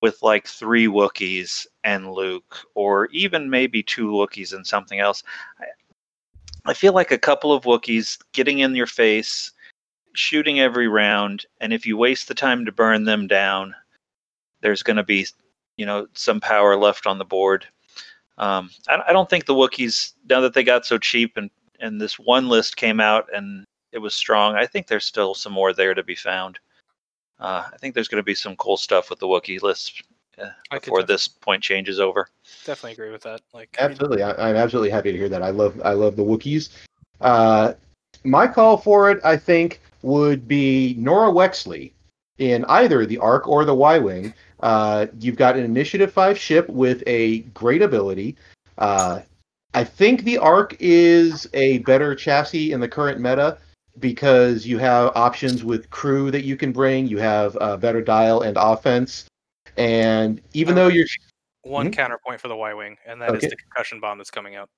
[SPEAKER 5] with like three Wookiees and Luke, or even maybe two Wookiees and something else. I, feel like a couple of Wookiees getting in your face, shooting every round, and if you waste the time to burn them down, there's going to be, you know, some power left on the board. Um, I, I don't think the Wookiees, now that they got so cheap and and this one list came out and it was strong, I think there's still some more there to be found. Uh, I think there's going to be some cool stuff with the Wookiee list uh, before
[SPEAKER 3] def-
[SPEAKER 5] this point changes over.
[SPEAKER 3] Definitely agree with that. Like I mean,
[SPEAKER 2] Absolutely, I, I'm absolutely happy to hear that. I love I love the Wookiees. Uh, my call for it, I think, would be Norra Wexley in either the Arc or the Y Wing. Uh, you've got an Initiative Five ship with a great ability. Uh, I think the Arc is a better chassis in the current meta because you have options with crew that you can bring. You have uh, better dial and offense, and even though you're
[SPEAKER 3] one
[SPEAKER 2] Mhm.
[SPEAKER 3] counterpoint for the Y wing, and that is
[SPEAKER 2] Okay.
[SPEAKER 3] the concussion bomb that's coming out.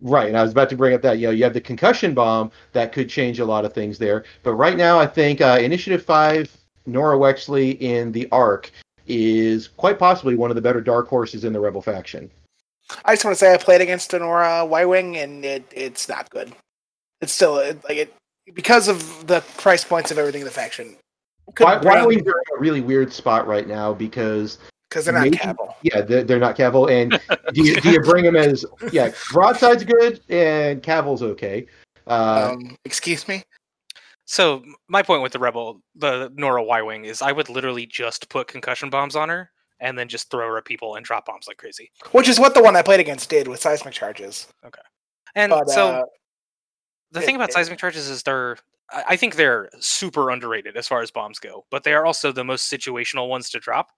[SPEAKER 2] Right, and I was about to bring up that you know you have the concussion bomb that could change a lot of things there. But right now, I think uh, Initiative Five, Norra Wexley in the Arc is quite possibly one of the better dark horses in the Rebel faction.
[SPEAKER 4] I just want to say I played against Norra Y Wing and it it's not good. It's still it, like it because of the price points of everything in the faction.
[SPEAKER 2] Why, why Wings are in a really weird spot right now because
[SPEAKER 4] because they're not
[SPEAKER 2] maybe-
[SPEAKER 4] Kavil.
[SPEAKER 2] yeah they're, they're not Kavil, and do you, do you bring them as yeah broadside's good and Kavil's okay. Uh,
[SPEAKER 4] um, excuse me.
[SPEAKER 3] So my point with the rebel, the Norra Y wing, is I would literally just put concussion bombs on her and then just throw her at people and drop bombs like crazy.
[SPEAKER 4] Which is what the one I played against did with seismic charges. Okay.
[SPEAKER 3] And
[SPEAKER 4] But
[SPEAKER 3] so
[SPEAKER 4] uh,
[SPEAKER 3] the
[SPEAKER 4] it-
[SPEAKER 3] thing about
[SPEAKER 4] it-
[SPEAKER 3] seismic charges is they're I think they're super underrated as far as bombs go, but they are also the most situational ones to drop.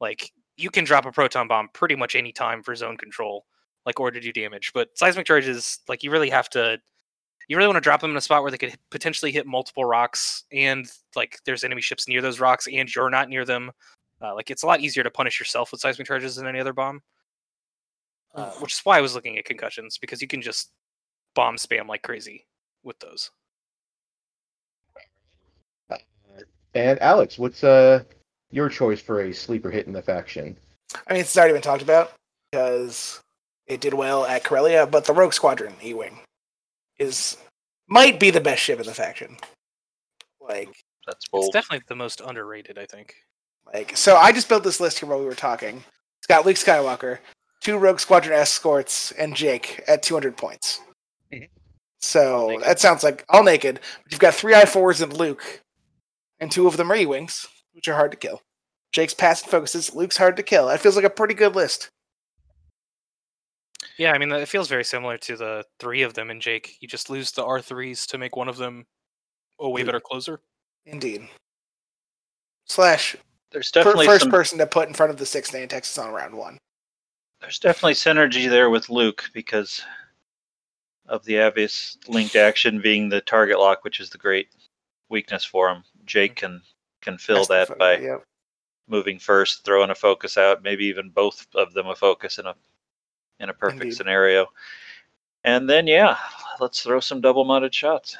[SPEAKER 3] Like you can drop a proton bomb pretty much any time for zone control, like or to do damage. But seismic charges, like you really have to you really want to drop them in a spot where they could potentially hit multiple rocks, and like there's enemy ships near those rocks, and you're not near them. Uh, like it's a lot easier to punish yourself with seismic charges than any other bomb. Uh, which is why I was looking at concussions because you can just bomb spam like crazy with those.
[SPEAKER 2] And Alex, what's uh your choice for a sleeper hit in the faction?
[SPEAKER 4] I mean, it's already been talked about because it did well at Corellia, but the Rogue Squadron E-wing is might be the best ship in the faction. Like,
[SPEAKER 5] That's
[SPEAKER 3] It's definitely the most underrated, I think.
[SPEAKER 4] like so. I just built this list here while we were talking. It's got Luke Skywalker, two Rogue Squadron escorts, and Jake at 200 points.
[SPEAKER 2] Mhm.
[SPEAKER 4] So that sounds like all naked. But you've got three I4s and Luke, and two of them are E-wings, which are hard to kill. Jake's passive focuses. Luke's hard to kill. That feels like a pretty good list.
[SPEAKER 3] Yeah, I mean, it feels very similar to the three of them in Jake. You just lose the R3s to make one of them a way better closer.
[SPEAKER 4] Indeed. Slash
[SPEAKER 5] There's definitely
[SPEAKER 4] first
[SPEAKER 5] some,
[SPEAKER 4] person to put in front of the six Nantexes on round one.
[SPEAKER 5] there's definitely synergy there with Luke because of the obvious linked action being the target lock, which is the great weakness for him. Jake mm-hmm. can can fill
[SPEAKER 4] That's
[SPEAKER 5] that
[SPEAKER 4] fo-
[SPEAKER 5] by
[SPEAKER 4] Yep.
[SPEAKER 5] moving first, throwing a focus out, maybe even both of them a focus in a in a perfect
[SPEAKER 4] Indeed.
[SPEAKER 5] scenario. And then yeah, let's throw some double mounted shots.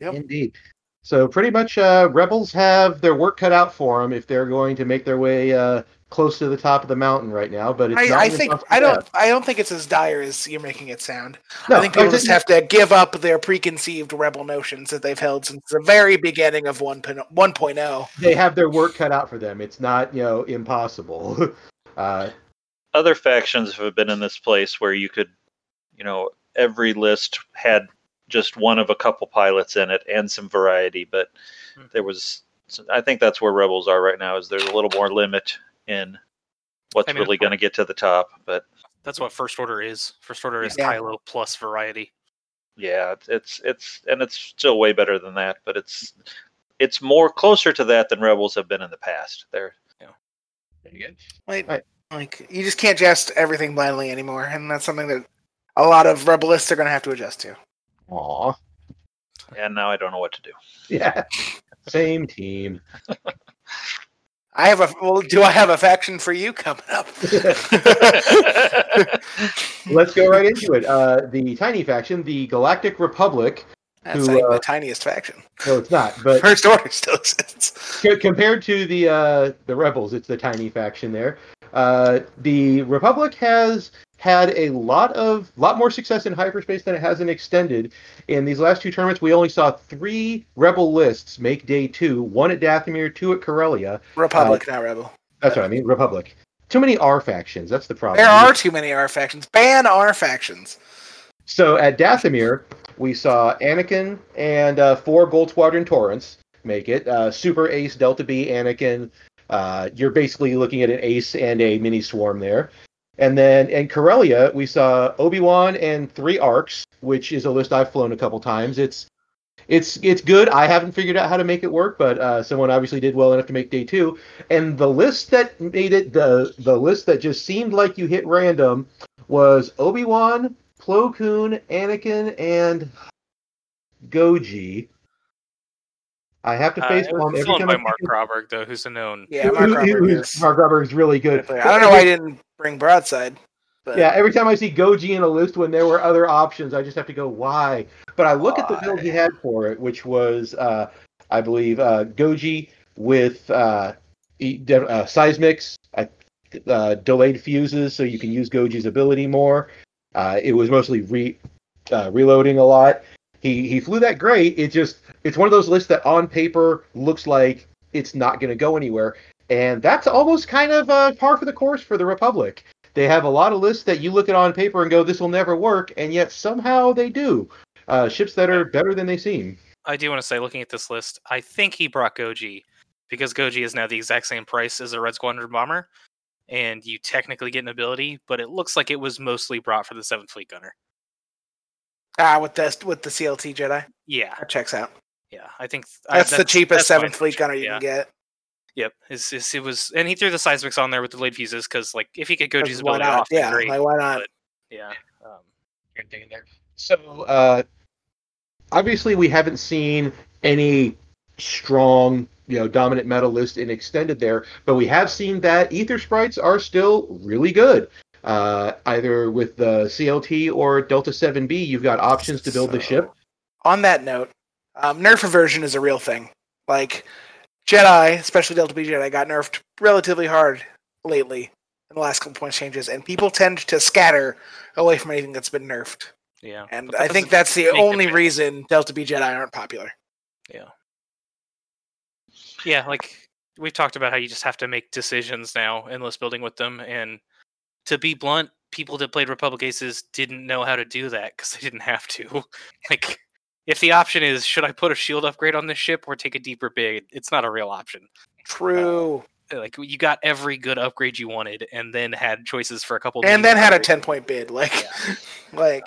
[SPEAKER 4] Yep.
[SPEAKER 2] Indeed. So pretty much, uh, rebels have their work cut out for them if they're going to make their way uh, close to the top of the mountain right now. But it's not
[SPEAKER 4] I, I think I don't
[SPEAKER 2] task.
[SPEAKER 4] I don't think it's as dire as you're making it sound.
[SPEAKER 2] No,
[SPEAKER 4] I think people
[SPEAKER 2] I
[SPEAKER 4] just have to give up their preconceived rebel notions that they've held since the very beginning of 1.0. 1.0.
[SPEAKER 2] they have their work cut out for them. It's not you know impossible. uh,
[SPEAKER 5] Other factions have been in this place where you could, you know, every list had just one of a couple pilots in it and some variety, but
[SPEAKER 3] Hmm.
[SPEAKER 5] there was I think that's where rebels are right now is there's a little more limit in what's
[SPEAKER 3] I mean,
[SPEAKER 5] really going to get to the top, but
[SPEAKER 3] That's what first order is. First order is
[SPEAKER 4] Yeah.
[SPEAKER 3] Kylo plus variety.
[SPEAKER 5] yeah, it's- it's it's and it's still way better than that, but it's it's more closer to that than rebels have been in the past. There. Yeah. They're
[SPEAKER 4] Like,
[SPEAKER 2] Right.
[SPEAKER 4] like you just can't just everything blindly anymore, and that's something that a lot of rebelists are going to have to adjust to.
[SPEAKER 2] Aw,
[SPEAKER 5] and now I don't know what to do.
[SPEAKER 2] yeah, same team.
[SPEAKER 4] I have a well. Do I have a faction for you coming up?
[SPEAKER 2] Let's go right into it. Uh, the tiny faction, the Galactic Republic.
[SPEAKER 4] That's
[SPEAKER 2] Who,
[SPEAKER 4] not even
[SPEAKER 2] uh,
[SPEAKER 4] the tiniest faction.
[SPEAKER 2] No, it's not. But
[SPEAKER 4] First order still exists.
[SPEAKER 2] Co- compared to the uh, the rebels, it's the tiny faction there. Uh, the Republic has had a lot of lot more success in hyperspace than it has in extended. In these last two tournaments, we only saw three rebel lists make day two: one at Dathomir, two at Corellia.
[SPEAKER 4] Republic, not rebel.
[SPEAKER 2] That's what I mean. Republic. Too many R factions. That's the problem.
[SPEAKER 4] There are too many R factions. Ban R factions.
[SPEAKER 2] So at Dathomir, we saw Anakin and uh, four Gold Squadron Torrents make it. Uh, Super Ace Delta B Anakin. Uh, you're basically looking at an Ace and a mini swarm there. And then in Corellia, we saw Obi Wan and three Arcs, which is a list I've flown a couple times. It's it's it's good. I haven't figured out how to make it work, but uh, someone obviously did well enough to make day two. And the list that made it the the list that just seemed like you hit random was Obi Wan, Plo Koon, Anakin, and Goji. I have to
[SPEAKER 3] Uh,
[SPEAKER 2] face
[SPEAKER 3] it was
[SPEAKER 2] palm every time
[SPEAKER 3] by
[SPEAKER 2] I
[SPEAKER 3] Mark
[SPEAKER 2] think
[SPEAKER 3] Roberg, though, who's a known.
[SPEAKER 4] Yeah,
[SPEAKER 2] Who-
[SPEAKER 4] Mark
[SPEAKER 2] who-
[SPEAKER 4] Roberg is.
[SPEAKER 2] Really good.
[SPEAKER 4] I don't know why I didn't bring broadside. But
[SPEAKER 2] Yeah, every time I see Goji in a list when there were other options, I just have to go, why? But I look at the build he had for it, which was, uh, I believe, uh, Goji with uh, uh, seismics, uh, uh, delayed fuses, so you can use Goji's ability more. Uh, it was mostly re- uh, reloading a lot. He he flew that great. It just it's one of those lists that on paper looks like it's not going to go anywhere, and that's almost kind of uh, par for the course for the Republic. They have a lot of lists that you look at on paper and go, "This will never work," and yet somehow they do. Uh, ships that are better than they seem.
[SPEAKER 3] I do want to say, looking at this list, I think he brought Goji because Goji is now the exact same price as a Red Squadron bomber, and you technically get an ability, but it looks like it was mostly brought for the Seventh Fleet Gunner.
[SPEAKER 4] ah, with the with the CLT Jedi,
[SPEAKER 3] Yeah,
[SPEAKER 4] that checks out.
[SPEAKER 3] yeah, I think I-
[SPEAKER 4] That's, the cheapest
[SPEAKER 3] that's
[SPEAKER 4] seventh fleet gunner you
[SPEAKER 3] yeah.
[SPEAKER 4] can get.
[SPEAKER 3] Yep, it's, it's, it was, and he threw the seismics on there with the delayed fuses because, like, if he could Goji's
[SPEAKER 4] 'Cause Why
[SPEAKER 3] ability
[SPEAKER 4] not?
[SPEAKER 3] off,
[SPEAKER 4] Yeah,
[SPEAKER 3] great.
[SPEAKER 4] like why not?
[SPEAKER 3] but- yeah, um,
[SPEAKER 2] So uh, obviously we haven't seen any strong, you know, dominant metal list in extended there, but we have seen that Aethersprites are still really good. Uh, either with the CLT or Delta 7B, you've got options to build the ship.
[SPEAKER 4] On that note, um, nerf aversion is a real thing. Like Jedi, especially Delta B Jedi, got nerfed relatively hard lately in the last couple points changes, and people tend to scatter away from anything that's been nerfed.
[SPEAKER 3] Yeah.
[SPEAKER 4] And I think that's the only
[SPEAKER 3] best.
[SPEAKER 4] reason Delta B Jedi aren't popular.
[SPEAKER 3] Yeah, yeah, like we've talked about how you just have to make decisions now in list building with them, and to be blunt, people that played Republic Aces didn't know how to do that because they didn't have to. like, if the option is should I put a shield upgrade on this ship or take a deeper bid, it's not a real option.
[SPEAKER 4] True.
[SPEAKER 3] Like you got every good upgrade you wanted, and then had choices for a couple.
[SPEAKER 4] and
[SPEAKER 3] medium
[SPEAKER 4] then had a 10 point bid. Like, like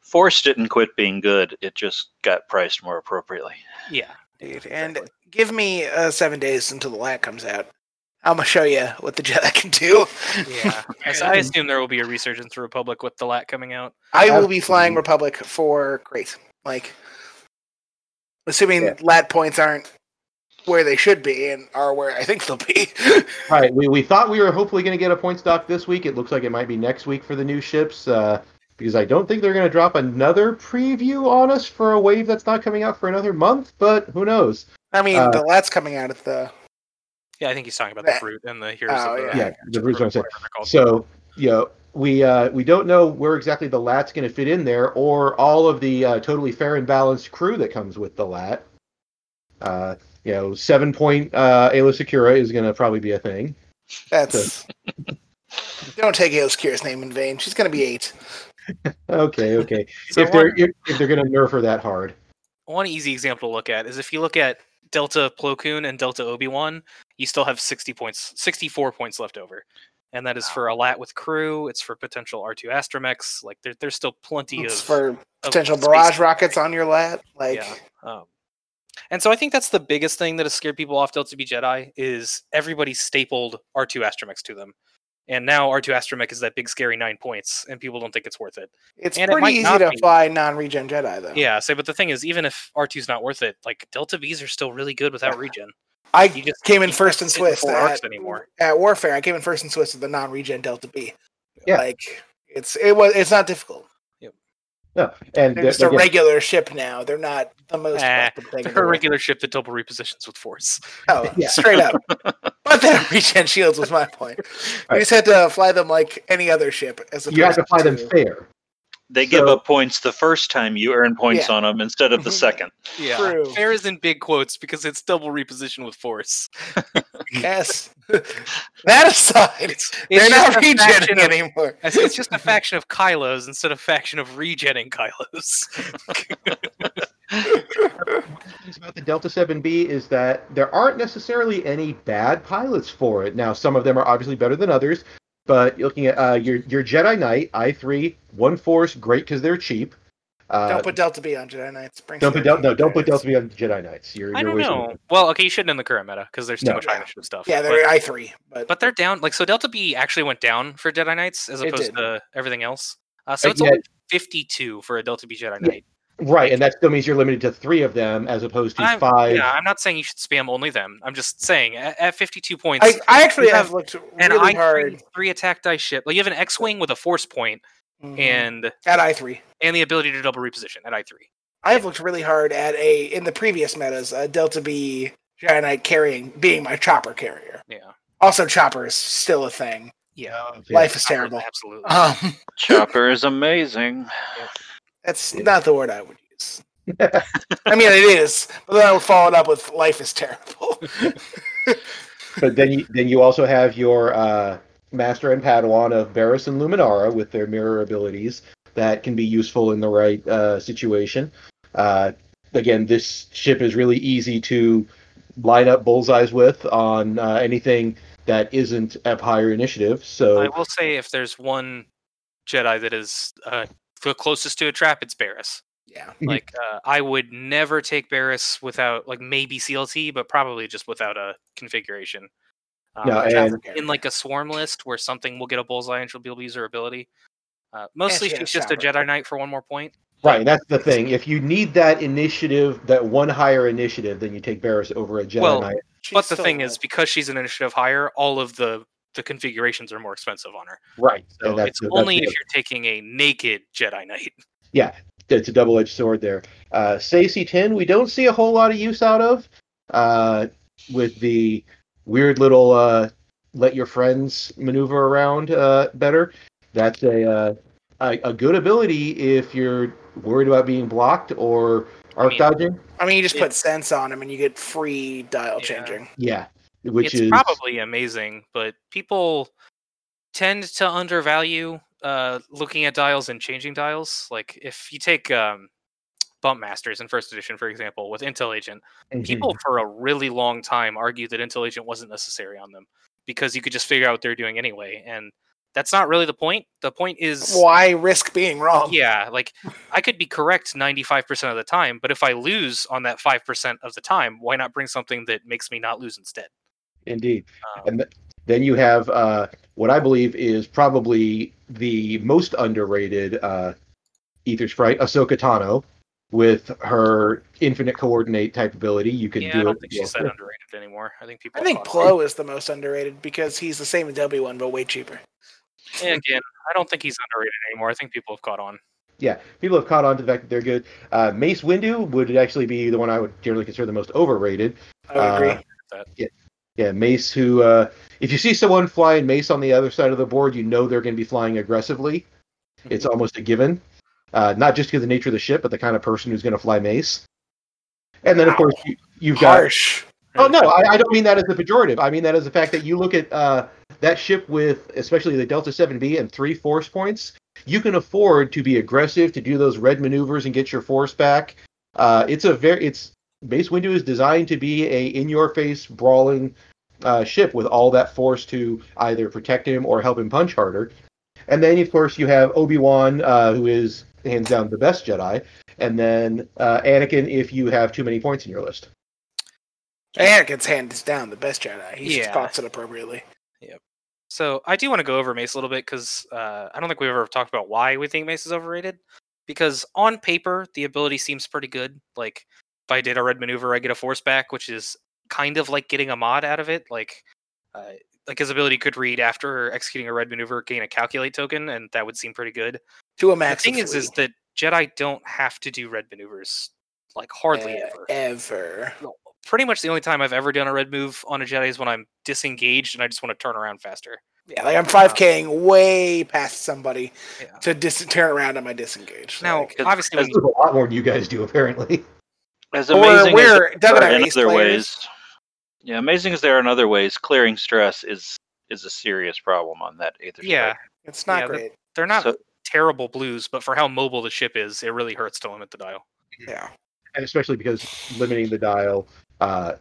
[SPEAKER 5] Force didn't quit being good; it just got priced more appropriately.
[SPEAKER 3] Yeah,
[SPEAKER 4] dude, and give me uh, seven days until the lat comes out. I'm gonna show you what the Jedi can do.
[SPEAKER 3] yeah. I assume there will be a resurgence of Republic with the lat coming out.
[SPEAKER 4] I will be flying Republic for great. Like, assuming
[SPEAKER 2] Yeah.
[SPEAKER 4] lat points aren't where they should be and are where I think they'll be.
[SPEAKER 2] Right. We, we thought we were hopefully going to get a point stock this week. It looks like it might be next week for the new ships. Uh, because I don't think they're going to drop another preview on us for a wave that's not coming out for another month. But who knows?
[SPEAKER 4] I mean,
[SPEAKER 2] Uh,
[SPEAKER 4] the lat's coming out at the.
[SPEAKER 3] Yeah, I think he's talking about the
[SPEAKER 4] Yeah.
[SPEAKER 3] fruit and the heroes.
[SPEAKER 4] Oh,
[SPEAKER 3] of the,
[SPEAKER 4] yeah.
[SPEAKER 2] Yeah, the Bruce one said.
[SPEAKER 3] whatever they're.
[SPEAKER 2] So you know we uh, we don't know where exactly the lat's going to fit in there, or all of the uh, totally fair and balanced crew that comes with the lat. Uh, you know, seven point uh, Aayla Secura is going to probably be a thing.
[SPEAKER 4] That's. Don't take Eos Secura's name in vain. She's gonna be eight.
[SPEAKER 2] Okay, okay.
[SPEAKER 3] So
[SPEAKER 2] if they're if, if they're going to nerf her that hard.
[SPEAKER 3] one easy example to look at is if you look at Delta Plo Koon and Delta Obi Wan, you still have sixty points, sixty-four points left over, and that is for a lat with crew. It's for potential R two Astromechs. Like there, there's still plenty
[SPEAKER 4] It's
[SPEAKER 3] of
[SPEAKER 4] for potential
[SPEAKER 3] space
[SPEAKER 4] barrage rockets on your lat. Like,
[SPEAKER 3] yeah. Um, and so I think that's the biggest thing that has scared people off Delta B Jedi is everybody stapled R2 Astromechs to them. And now R2 Astromech is that big scary nine points, and people don't think it's worth it.
[SPEAKER 4] it's
[SPEAKER 3] and
[SPEAKER 4] pretty
[SPEAKER 3] might
[SPEAKER 4] easy to
[SPEAKER 3] be.
[SPEAKER 4] fly non-regen Jedi though.
[SPEAKER 3] Yeah, so but the thing is, even if R2's not worth it, like Delta Bs are still really good without regen.
[SPEAKER 4] I
[SPEAKER 3] You just
[SPEAKER 4] came in first
[SPEAKER 3] can't
[SPEAKER 4] and
[SPEAKER 3] sit in
[SPEAKER 4] Swiss
[SPEAKER 3] four arcs
[SPEAKER 4] at,
[SPEAKER 3] anymore.
[SPEAKER 4] at Warfare. I came in first in Swiss with the non-regen Delta B.
[SPEAKER 2] Yeah.
[SPEAKER 4] Like it's it was it's not difficult.
[SPEAKER 2] No, and
[SPEAKER 4] They're
[SPEAKER 2] th-
[SPEAKER 4] just a
[SPEAKER 2] again,
[SPEAKER 4] regular ship now. They're not the most
[SPEAKER 3] Eh,
[SPEAKER 4] thing.
[SPEAKER 3] They're a regular ship that double repositions with force.
[SPEAKER 4] Oh,
[SPEAKER 2] Yeah.
[SPEAKER 4] straight up. but then regen shields was my point. You
[SPEAKER 2] Right.
[SPEAKER 4] just had to fly them like any other ship, as
[SPEAKER 2] you have to
[SPEAKER 4] opposed
[SPEAKER 2] fly them fair.
[SPEAKER 5] They give
[SPEAKER 2] So-
[SPEAKER 5] up points the first time you earn points
[SPEAKER 4] Yeah.
[SPEAKER 5] on them instead of the
[SPEAKER 4] Mhm.
[SPEAKER 5] second.
[SPEAKER 3] Yeah,
[SPEAKER 4] True.
[SPEAKER 3] fair is in big quotes because it's double reposition with force.
[SPEAKER 4] Yes. that aside,
[SPEAKER 3] It's,
[SPEAKER 4] they're
[SPEAKER 3] it's
[SPEAKER 4] not
[SPEAKER 3] just a faction
[SPEAKER 4] regenning
[SPEAKER 3] of-
[SPEAKER 4] anymore.
[SPEAKER 3] It's it's just a faction of Kylos instead of faction of regenning Kylos.
[SPEAKER 2] things about the Delta 7B is that there aren't necessarily any bad pilots for it. Now, some of them are obviously better than others, but looking at uh, your your Jedi Knight i3, one Force, great because they're cheap. Uh,
[SPEAKER 4] don't put Delta B on Jedi Knights. Bring
[SPEAKER 2] don't put
[SPEAKER 4] CRT
[SPEAKER 2] Del- no, don't put Delta B on Jedi Knights. You're,
[SPEAKER 3] I
[SPEAKER 2] you're
[SPEAKER 3] don't
[SPEAKER 2] wasting
[SPEAKER 3] know.
[SPEAKER 2] it.
[SPEAKER 3] Well, okay, you shouldn't in the current meta because there's too
[SPEAKER 2] No.
[SPEAKER 3] much high initiative stuff.
[SPEAKER 4] Yeah, they're I three, but,
[SPEAKER 3] but they're down. Like so, Delta B actually went down for Jedi Knights as opposed to everything else. Uh, so
[SPEAKER 2] Uh,
[SPEAKER 3] it's
[SPEAKER 2] yeah.
[SPEAKER 3] only 52 for a Delta B Jedi
[SPEAKER 2] Yeah.
[SPEAKER 3] Knight.
[SPEAKER 2] Right, and that still means you're limited to three of them as opposed to
[SPEAKER 3] I'm-
[SPEAKER 2] five.
[SPEAKER 3] Yeah, I'm not saying you should spam only them. I'm just saying at, at 52 points,
[SPEAKER 4] I, I actually have
[SPEAKER 3] have
[SPEAKER 4] looked
[SPEAKER 3] an
[SPEAKER 4] really
[SPEAKER 3] I
[SPEAKER 4] hard
[SPEAKER 3] three, three attack dice ship. Like you have an X-wing with a force point
[SPEAKER 4] Mhm.
[SPEAKER 3] and
[SPEAKER 4] at I three.
[SPEAKER 3] and the ability to double reposition at I3.
[SPEAKER 4] I have looked really hard at a in the previous metas a Delta B Jedi Knight carrying being my chopper carrier.
[SPEAKER 3] Yeah.
[SPEAKER 4] Also, chopper is still a thing.
[SPEAKER 3] Yeah.
[SPEAKER 2] Yeah.
[SPEAKER 4] Life is terrible.
[SPEAKER 3] Absolutely.
[SPEAKER 4] Um,
[SPEAKER 5] Chopper is amazing.
[SPEAKER 4] That's not the word I would use. I mean, it is, but then I would follow it up with "life is terrible."
[SPEAKER 2] But then you then you also have your uh, Master and Padawan of Barriss and Luminara with their mirror abilities that can be useful in the right uh, situation. Uh, again, this ship is really easy to line up bullseyes with on uh, anything that isn't of higher initiative. So
[SPEAKER 3] I will say if there's one Jedi that is uh, the closest to a trap, it's Barriss.
[SPEAKER 4] yeah,
[SPEAKER 2] Mhm.
[SPEAKER 3] Like uh, I would never take Barriss without like maybe CLT, but probably just without a configuration. Um,
[SPEAKER 2] No, and-
[SPEAKER 3] in like a swarm list where something will get a bullseye and she'll be able to use her ability. Uh, mostly
[SPEAKER 4] she
[SPEAKER 3] she's
[SPEAKER 4] has
[SPEAKER 3] just a. Jedi Knight for one more point.
[SPEAKER 2] Right, that's the thing. If you need that initiative, that one higher initiative, then you take Barriss over a Jedi
[SPEAKER 3] Well,
[SPEAKER 2] Knight.
[SPEAKER 4] She's
[SPEAKER 3] but the thing is, because she's an initiative higher, all of the the configurations are more expensive on her.
[SPEAKER 2] Right.
[SPEAKER 3] So
[SPEAKER 2] that's-
[SPEAKER 3] it's
[SPEAKER 2] that's
[SPEAKER 3] only
[SPEAKER 2] the-
[SPEAKER 3] if you're taking a naked Jedi Knight.
[SPEAKER 2] Yeah, it's a double-edged sword there. Uh, Saesee Tiin, we don't see a whole lot of use out of, uh, with the weird little uh, let your friends maneuver around uh, better. That's a, uh, a a good ability if you're worried about being blocked or arc
[SPEAKER 3] mean,
[SPEAKER 2] dodging.
[SPEAKER 4] I mean, you just
[SPEAKER 3] it-
[SPEAKER 4] put sense on him and you get free dial
[SPEAKER 3] Yeah.
[SPEAKER 4] changing.
[SPEAKER 2] Yeah, which
[SPEAKER 3] it's
[SPEAKER 2] is
[SPEAKER 3] probably amazing, but people tend to undervalue uh, looking at dials and changing dials. Like if you take um, Bump Masters in first edition, for example, with Intel Agent, people for a really long time argued that Intel Agent wasn't necessary on them because you could just figure out what they're doing anyway, and that's not really the point. The point is
[SPEAKER 4] Why risk being wrong?
[SPEAKER 3] yeah, like I could be correct 95% of the time, but if I lose on that 5% of the time, why not bring something that makes me not lose instead?
[SPEAKER 2] Indeed.
[SPEAKER 3] Um,
[SPEAKER 2] And th- then you have uh, what I believe is probably the most underrated uh, Aethersprite, Ahsoka Tano, with her infinite coordinate type ability. You can
[SPEAKER 3] yeah,
[SPEAKER 2] do
[SPEAKER 3] I don't
[SPEAKER 2] it.
[SPEAKER 3] think she's that underrated anymore. I think people.
[SPEAKER 4] I think
[SPEAKER 3] have caught on.
[SPEAKER 4] Plo is the most underrated because he's the same as W one but way cheaper.
[SPEAKER 3] Yeah, again, I don't think he's underrated anymore. I think people have caught on.
[SPEAKER 2] Yeah, people have caught on to the fact that they're good. Uh, Mace Windu would actually be the one I would generally consider the most overrated.
[SPEAKER 4] I would
[SPEAKER 2] Uh,
[SPEAKER 4] agree.
[SPEAKER 2] Yeah, Mace, who, uh, if you see someone flying Mace on the other side of the board, you know they're going to be flying aggressively. It's almost a given. Uh, not just because of the nature of the ship, but the kind of person who's going to fly Mace. And then, of
[SPEAKER 4] Wow.
[SPEAKER 2] course, you, you've got.
[SPEAKER 4] Harsh.
[SPEAKER 2] Oh, no, I, I don't mean that as a pejorative. I mean that as the fact that you look at uh, that ship with, especially the Delta 7B and three force points, you can afford to be aggressive, to do those red maneuvers and get your force back. Uh, it's a very, it's, Mace Windu is designed to be a in-your-face brawling uh, ship with all that force to either protect him or help him punch harder. And then, of course, you have Obi Wan, uh, who is hands down the best Jedi, and then uh, Anakin if you have too many points in your list.
[SPEAKER 4] Anakin's hands down the best Jedi. He
[SPEAKER 3] Yeah.
[SPEAKER 4] just spots it appropriately. Yep.
[SPEAKER 3] So I do want to go over Mace a little bit because uh, I don't think we've ever talked about why we think Mace is overrated. Because on paper, the ability seems pretty good. Like if I did a red maneuver, I get a force back, which is kind of like getting a mod out of it. Like, uh, like his ability could read after executing a red maneuver, gain a calculate token, and that would seem pretty good.
[SPEAKER 4] To a max.
[SPEAKER 3] The
[SPEAKER 4] thing
[SPEAKER 3] is, is that Jedi don't have to do red maneuvers, like hardly
[SPEAKER 4] Uh,
[SPEAKER 3] ever.
[SPEAKER 4] ever.
[SPEAKER 3] Pretty much the only time I've ever done a red move on a Jedi is when I'm disengaged and I just want to turn around faster.
[SPEAKER 4] Yeah, like I'm 5King way past somebody
[SPEAKER 3] Yeah.
[SPEAKER 4] to dis- turn around on my disengage.
[SPEAKER 3] Now,
[SPEAKER 4] Like,
[SPEAKER 3] obviously, when
[SPEAKER 2] That's
[SPEAKER 3] you
[SPEAKER 2] a lot more than you guys do, apparently.
[SPEAKER 5] As amazing
[SPEAKER 4] we're-
[SPEAKER 5] as
[SPEAKER 4] Doug and
[SPEAKER 5] they
[SPEAKER 4] are
[SPEAKER 5] are in other
[SPEAKER 4] players.
[SPEAKER 5] ways, yeah, amazing as they are in other ways, clearing stress is is a serious problem on that Aether
[SPEAKER 3] Yeah,
[SPEAKER 5] Strike.
[SPEAKER 4] it's not
[SPEAKER 3] yeah,
[SPEAKER 4] great.
[SPEAKER 3] they're not
[SPEAKER 5] So-
[SPEAKER 3] terrible blues, but for how mobile the ship is, it really hurts to limit the dial.
[SPEAKER 4] Yeah.
[SPEAKER 2] and especially because limiting the dial, uh,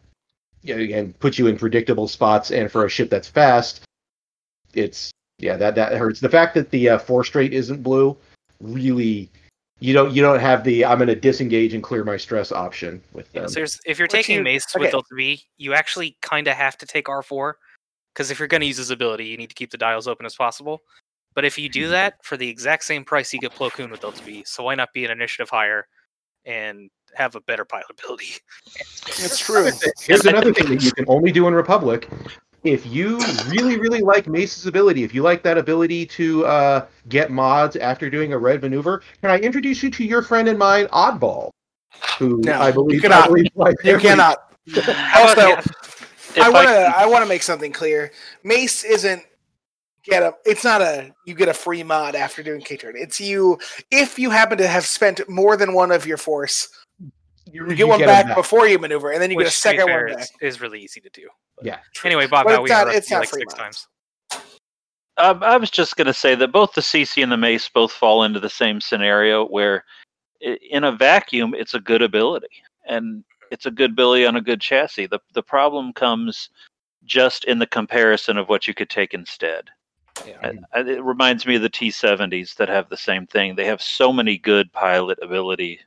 [SPEAKER 2] you know, again, puts you in predictable spots. And for a ship that's fast, it's yeah, that that hurts. The fact that the uh, four straight isn't blue, really, you don't you don't have the I'm going to disengage and clear my stress option with
[SPEAKER 3] Yeah, so there's, if you're
[SPEAKER 4] Which
[SPEAKER 3] taking
[SPEAKER 4] you-
[SPEAKER 3] Mace
[SPEAKER 4] okay.
[SPEAKER 3] with Delta V, you actually kind of have to take R4, because if you're going to use his ability, you need to keep the dials open as possible. But if you do that for the exact same price, you get Plo Koon with Delta V. So why not be an initiative higher and have a better pilot ability?
[SPEAKER 4] That's true.
[SPEAKER 2] Here's another thing that you can only do in Republic. If you really, really like Mace's ability, if you like that ability to uh, get mods after doing a red maneuver, can I introduce you to your friend and mine, Oddball, who
[SPEAKER 4] No,
[SPEAKER 2] I
[SPEAKER 4] you
[SPEAKER 2] believe,
[SPEAKER 4] cannot.
[SPEAKER 2] Believe like
[SPEAKER 4] You cannot. Also,
[SPEAKER 5] yeah,
[SPEAKER 4] I want to.
[SPEAKER 5] can-
[SPEAKER 4] I want to make something clear. Mace isn't get a. It's not a. You get a free mod after doing K turn. It's you if you happen to have spent more than one of your force.
[SPEAKER 2] You,
[SPEAKER 4] You get one
[SPEAKER 2] them
[SPEAKER 4] back before you maneuver, and then you
[SPEAKER 3] Which,
[SPEAKER 4] get a second
[SPEAKER 3] fair,
[SPEAKER 4] one back.
[SPEAKER 3] is, is really easy to do.
[SPEAKER 2] Yeah.
[SPEAKER 3] Anyway, Bob,
[SPEAKER 4] But
[SPEAKER 3] now we
[SPEAKER 4] not-
[SPEAKER 3] interrupted
[SPEAKER 4] it's not
[SPEAKER 3] like six
[SPEAKER 4] mods.
[SPEAKER 3] times.
[SPEAKER 5] Um, I was just going to say that both the CC and the Mace both fall into the same scenario where, in a vacuum, it's a good ability, and it's a good ability on a good chassis. the The problem comes just in the comparison of what you could take instead.
[SPEAKER 3] Yeah.
[SPEAKER 5] Uh, It reminds me of the T70s that have the same thing. They have so many good pilot ability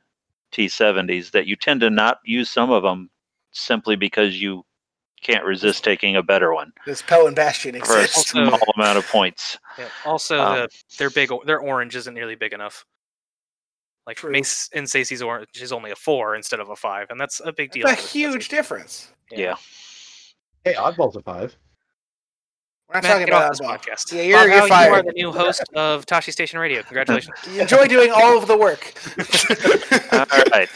[SPEAKER 5] T70s that you tend to not use some of them simply because you can't resist taking a better one
[SPEAKER 4] This Poe and Bastion
[SPEAKER 5] for a small amount of points.
[SPEAKER 3] Yeah. Also,
[SPEAKER 5] Um,
[SPEAKER 3] the, their big, their orange isn't nearly big enough. Like
[SPEAKER 4] True.
[SPEAKER 3] and Insacie's orange is only a four instead of a five, and that's a big deal.
[SPEAKER 4] It's a
[SPEAKER 3] for the
[SPEAKER 4] huge
[SPEAKER 3] Insaties.
[SPEAKER 4] difference.
[SPEAKER 5] Yeah.
[SPEAKER 2] Hey, Oddball's a five.
[SPEAKER 4] We're not
[SPEAKER 3] Matt,
[SPEAKER 4] talking about
[SPEAKER 3] this
[SPEAKER 4] oddball.
[SPEAKER 3] podcast.
[SPEAKER 4] Yeah, you're,
[SPEAKER 3] Bob
[SPEAKER 4] you're
[SPEAKER 3] Howe, You are the new host of Tosche Station Radio. Congratulations.
[SPEAKER 4] Enjoy doing all of the work.
[SPEAKER 5] All right.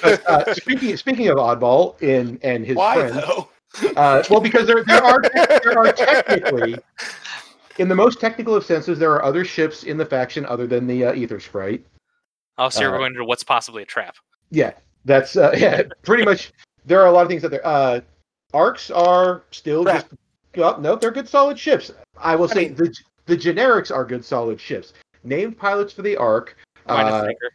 [SPEAKER 2] But, uh, speaking speaking of Oddball in and his
[SPEAKER 4] Why
[SPEAKER 2] friends,
[SPEAKER 4] though?
[SPEAKER 2] uh, well, because there there are there are technically, in the most technical of senses, there are other ships in the faction other than the uh, Aethersprite.
[SPEAKER 3] Oh, so you're
[SPEAKER 2] Uh,
[SPEAKER 3] going into what's possibly a trap.
[SPEAKER 2] Yeah, that's uh, yeah, pretty much. There are a lot of things that there. Uh, arcs are still
[SPEAKER 4] Crap.
[SPEAKER 2] just. Oh, no, they're good solid ships. I will
[SPEAKER 4] I
[SPEAKER 2] say
[SPEAKER 4] mean-
[SPEAKER 2] the the generics are good solid ships. Named pilots for the arc,
[SPEAKER 3] Minus
[SPEAKER 2] uh,
[SPEAKER 3] Sinker.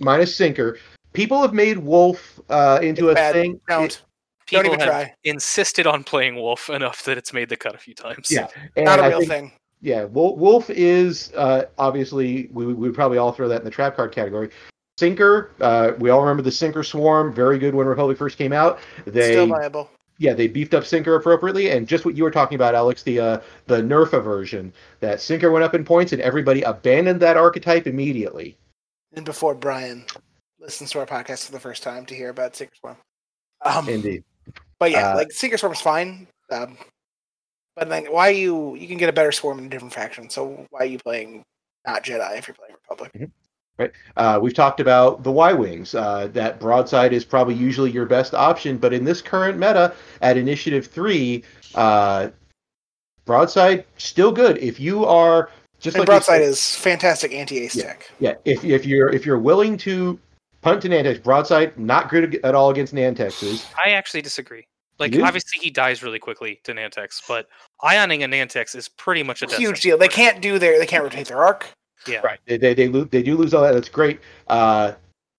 [SPEAKER 2] minus sinker. People have made Wolf uh, into a
[SPEAKER 4] Bad.
[SPEAKER 2] thing.
[SPEAKER 4] Don't.
[SPEAKER 3] People
[SPEAKER 4] Don't even
[SPEAKER 3] have
[SPEAKER 4] try.
[SPEAKER 3] insisted on playing Wolf enough that it's made the cut a few times.
[SPEAKER 2] Yeah, and
[SPEAKER 4] Not a
[SPEAKER 2] I
[SPEAKER 4] real
[SPEAKER 2] think-
[SPEAKER 4] thing.
[SPEAKER 2] Yeah, Wolf, Wolf is uh, obviously we we probably all throw that in the trap card category. Sinker, uh, we all remember the Sinker Swarm, very good when Republic first came out. They
[SPEAKER 4] Still viable.
[SPEAKER 2] Yeah, they beefed up Sinker appropriately, and just what you were talking about, Alex, the uh, the nerf aversion, that Sinker went up in points, and everybody abandoned that archetype immediately.
[SPEAKER 4] And before Brian listens to our podcast for the first time to hear about Sinker Swarm. Um,
[SPEAKER 2] Indeed.
[SPEAKER 4] but yeah,
[SPEAKER 2] Uh,
[SPEAKER 4] like Sinker is fine. Um, but then why you you can get a better swarm in a different faction? So why are you playing not Jedi if you're playing Republic?
[SPEAKER 2] Uh, we've talked about the Y wings. Uh, that broadside is probably usually your best option, but in this current meta at Initiative Three, uh, broadside still good. If you are just
[SPEAKER 4] And
[SPEAKER 2] like
[SPEAKER 4] Broadside
[SPEAKER 2] said-
[SPEAKER 4] is fantastic anti-ace
[SPEAKER 2] Yeah.
[SPEAKER 4] tech.
[SPEAKER 2] yeah, if if you're if you're willing to punt to Nantex, broadside not good at all against Nantexes.
[SPEAKER 3] I actually disagree. Like, obviously, he dies really quickly to Nantex, but ioning a Nantex is pretty much a
[SPEAKER 4] Huge deal. They can't do their they can't rotate their arc.
[SPEAKER 3] Yeah.
[SPEAKER 2] Right. They they they, lose, they do lose all that. That's great. Uh,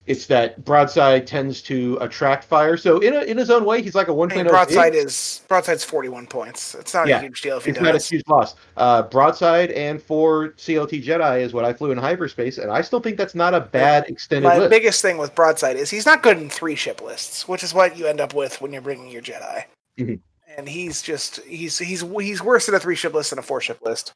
[SPEAKER 2] it's that broadside tends to attract fire. So in a, in his own way, he's like a one
[SPEAKER 4] I mean,
[SPEAKER 2] point
[SPEAKER 4] broadside is broadside's forty one points. It's not
[SPEAKER 2] Yeah.
[SPEAKER 4] a huge deal if he
[SPEAKER 2] It's not a huge loss. Uh, broadside and four CLT Jedi is what I flew in hyperspace, and I still think that's not a bad extended
[SPEAKER 4] My
[SPEAKER 2] list.
[SPEAKER 4] biggest thing with broadside is he's not good in three ship lists, which is what you end up with when you're bringing your Jedi.
[SPEAKER 2] Mhm.
[SPEAKER 4] And he's just he's he's he's worse in a three ship list than a four ship list.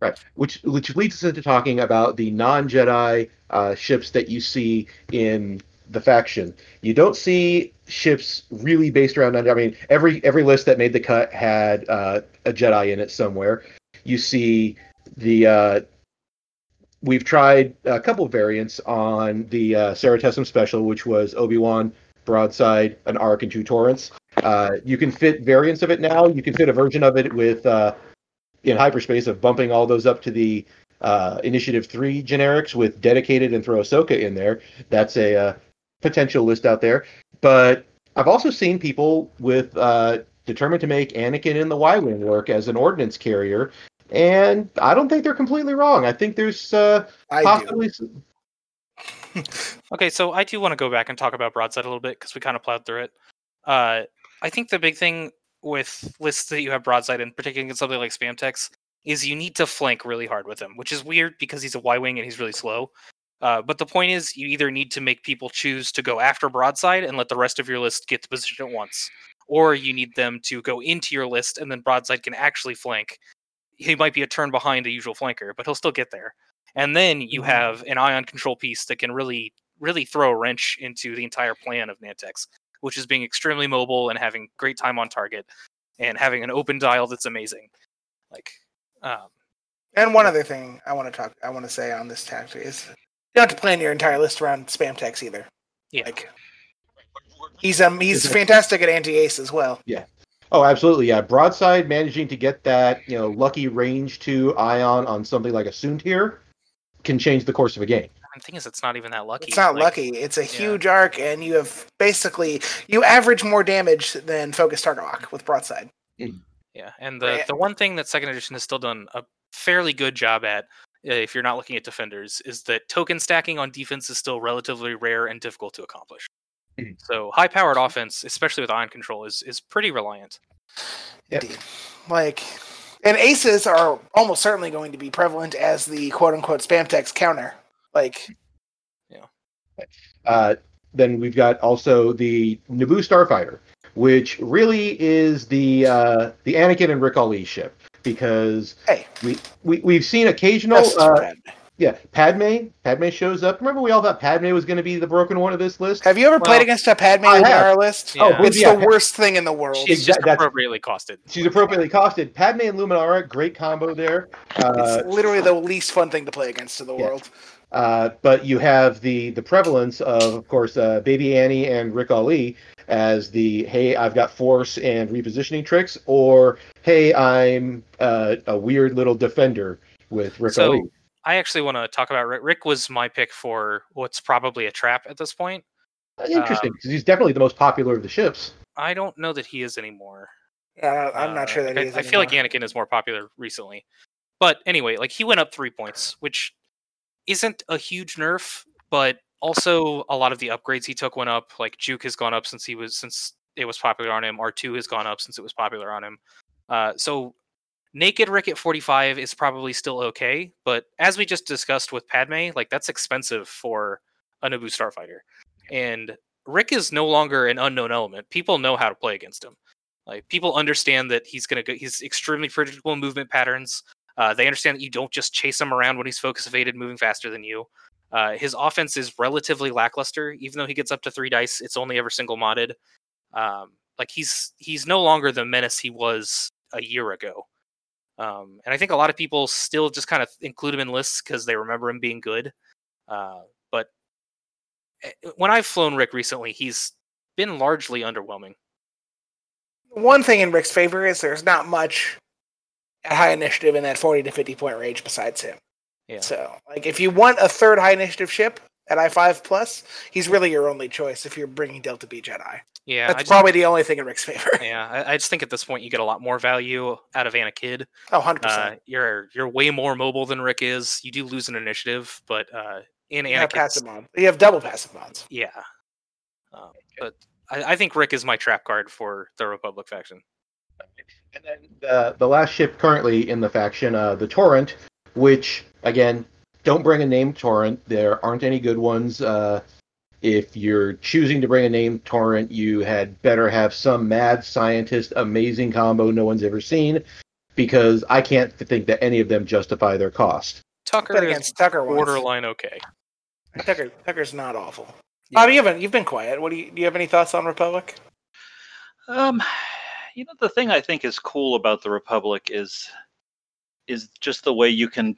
[SPEAKER 2] Right. Which which leads us into talking about the non Jedi uh, ships that you see in the faction. You don't see ships really based around. I mean, every every list that made the cut had uh, a Jedi in it somewhere. You see the. Uh, we've tried a couple variants on the uh, Ceratessum special, which was Obi Wan, Broadside, an Arc, and two Torrents. Uh, you can fit variants of it now. You can fit a version of it with uh, in hyperspace of bumping all those up to the uh, Initiative Three generics with dedicated and throw Ahsoka in there. That's a uh, potential list out there. But I've also seen people with uh, determined to make Anakin in the Y wing work as an ordnance carrier, and I don't think they're completely wrong. I think there's uh,
[SPEAKER 4] I
[SPEAKER 2] possibly s-
[SPEAKER 3] Okay, so I do want to go back and talk about broadside a little bit because we kind of plowed through it. Uh, I think the big thing with lists that you have broadside, in, particularly in something like spam text, is you need to flank really hard with him, which is weird because he's a Y wing and he's really slow. Uh, but the point is, you either need to make people choose to go after broadside and let the rest of your list get to position at once, or you need them to go into your list and then broadside can actually flank. He might be a turn behind a usual flanker, but he'll still get there. And then you
[SPEAKER 4] Mhm.
[SPEAKER 3] have an ion control piece that can really, really throw a wrench into the entire plan of Nantex, which is being extremely mobile and having great time on target and having an open dial that's amazing. Like, um,
[SPEAKER 4] And one other thing I want to talk I want to say on this tactic is you don't have to plan your entire list around spam text either.
[SPEAKER 3] Yeah.
[SPEAKER 4] Like he's um he's fantastic at anti ace as well. Yeah.
[SPEAKER 2] Oh, absolutely. Yeah. Broadside managing to get that, you know, lucky range to ion on something like a Soontir can change the course of a game.
[SPEAKER 3] The thing is, it's not even that lucky.
[SPEAKER 4] It's not
[SPEAKER 3] Like,
[SPEAKER 4] lucky. It's a huge arc, and you have basically you average more damage than focus target lock with broadside.
[SPEAKER 3] Yeah, and the
[SPEAKER 4] Right.
[SPEAKER 3] the one thing that second edition has still done a fairly good job at, uh, if you're not looking at defenders, is that token stacking on defense is still relatively rare and difficult to accomplish.
[SPEAKER 2] Mhm.
[SPEAKER 3] So high powered offense, especially with ion control, is is pretty reliant.
[SPEAKER 2] Yep.
[SPEAKER 4] Indeed. Like, and aces are almost certainly going to be prevalent as the quote unquote spam text counter. Like,
[SPEAKER 2] Uh, then we've got also the Naboo Starfighter, which really is the uh, the Anakin and Ric Olié ship because
[SPEAKER 4] hey,
[SPEAKER 2] we, we we've seen occasional uh, yeah, Padme. Padme shows up. Remember, we all thought Padme was going to be the broken one of this list.
[SPEAKER 4] Have you ever played against a Padme
[SPEAKER 2] I
[SPEAKER 4] in our list?
[SPEAKER 2] Oh,
[SPEAKER 3] Yeah.
[SPEAKER 2] but
[SPEAKER 4] It's
[SPEAKER 2] yeah,
[SPEAKER 4] the worst thing in the world.
[SPEAKER 2] She's-
[SPEAKER 3] She's just
[SPEAKER 2] that's-
[SPEAKER 3] appropriately costed.
[SPEAKER 2] She's appropriately costed. Padme and Luminara, great combo there. Uh,
[SPEAKER 4] it's literally the least fun thing to play against in the
[SPEAKER 2] yeah.
[SPEAKER 4] world.
[SPEAKER 2] Uh, but you have the the prevalence of, of course, uh, Baby Annie and Ric Olié as the hey, I've got force and repositioning tricks, or hey, I'm uh, a weird little defender with Rick
[SPEAKER 3] So-
[SPEAKER 2] Ali.
[SPEAKER 3] I actually want to talk about Rick. Rick was my pick for what's probably a trap at this point.
[SPEAKER 2] Interesting, because he's definitely the most popular of the ships.
[SPEAKER 3] I don't know that he is anymore.
[SPEAKER 4] Yeah, I'm not
[SPEAKER 3] Uh,
[SPEAKER 4] sure that
[SPEAKER 3] I,
[SPEAKER 4] he is.
[SPEAKER 3] I feel like
[SPEAKER 4] anymore.
[SPEAKER 3] Anakin is more popular recently. But anyway, like he went up three points, which isn't a huge nerf, but also a lot of the upgrades he took went up. Like Juke has gone up since he was since it was popular on him. R two has gone up since it was popular on him. Uh, so naked Rick at 45 is probably still okay, but as we just discussed with Padme, like that's expensive for a Naboo starfighter, and Rick is no longer an unknown element. People know how to play against him. Like people understand that he's gonna go. He's extremely predictable movement patterns. Uh, they understand that you don't just chase him around when he's focus evaded, moving faster than you. Uh, his offense is relatively lackluster, even though he gets up to three dice. It's only ever single modded. Um, like he's he's no longer the menace he was a year ago. Um, and I think a lot of people still just kind of include him in lists because they remember him being good. Uh, but eh, when I've flown Rick recently, he's been largely underwhelming.
[SPEAKER 4] one thing in Rick's favor is there's not much at high initiative in that 40 to 50 point range besides him.
[SPEAKER 3] Yeah.
[SPEAKER 4] So, like, if you want a third high initiative ship at i5 plus, he's really your only choice if you're bringing Delta B Jedi.
[SPEAKER 3] Yeah,
[SPEAKER 4] That's
[SPEAKER 3] just-
[SPEAKER 4] probably the only thing in Rick's favor.
[SPEAKER 3] Yeah, I, I just think at this point you get a lot more value out of Anakin.
[SPEAKER 4] Oh, 100%.
[SPEAKER 3] Uh, you're you're way more mobile than Rick is. You do lose an initiative, but uh, in Anakin's,
[SPEAKER 4] passive mod. You have double passive mods.
[SPEAKER 3] yeah. Um, but I, I think Rick is my trap card for the Republic faction.
[SPEAKER 2] And then the the last ship currently in the faction, uh, the Torrent, which again, don't bring a named Torrent. There aren't any good ones. Uh, if you're choosing to bring a named Torrent, you had better have some mad scientist, amazing combo no one's ever seen, because I can't think that any of them justify their cost.
[SPEAKER 3] Tucker
[SPEAKER 4] But
[SPEAKER 3] is
[SPEAKER 4] against Tucker once.
[SPEAKER 3] borderline okay.
[SPEAKER 4] Tucker, Tucker's not awful.
[SPEAKER 3] Yeah.
[SPEAKER 4] Bobby, you haven't you've been quiet. What do you do? You have any thoughts on Republic?
[SPEAKER 5] Um, you know, the thing I think is cool about the Republic is is just the way you can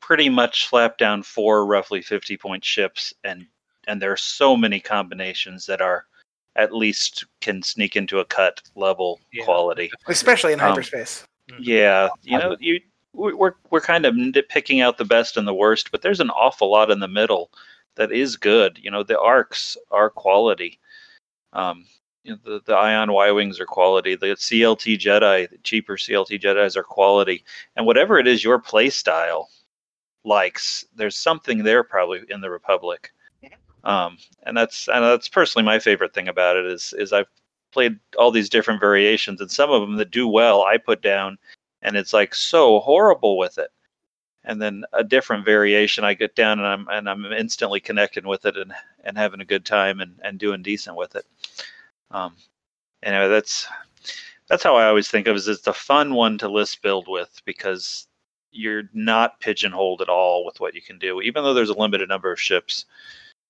[SPEAKER 5] pretty much slap down four roughly 50 point ships and and there are so many combinations that are at least can sneak into a cut level
[SPEAKER 3] Yeah.
[SPEAKER 5] quality.
[SPEAKER 4] Especially in
[SPEAKER 5] Um,
[SPEAKER 4] hyperspace.
[SPEAKER 5] Yeah, you know, you we- we're we're kind of picking out the best and the worst, but there's an awful lot in the middle that is good. You know, the arcs are quality. Um, you know, the the Ion Y wings are quality. The CLT Jedi, the cheaper CLT Jedi's are quality, and whatever it is your play style likes, there's something there probably in the Republic. Um, and that's and that's personally my favorite thing about it is is I've played all these different variations, and some of them that do well, I put down, and it's like so horrible with it. And then a different variation, I get down and I'm and I'm instantly connecting with it and and having a good time and and doing decent with it. Um, anyway, that's that's how I always think of it. Is it's a fun one to list build with because you're not pigeonholed at all with what you can do, even though there's a limited number of ships.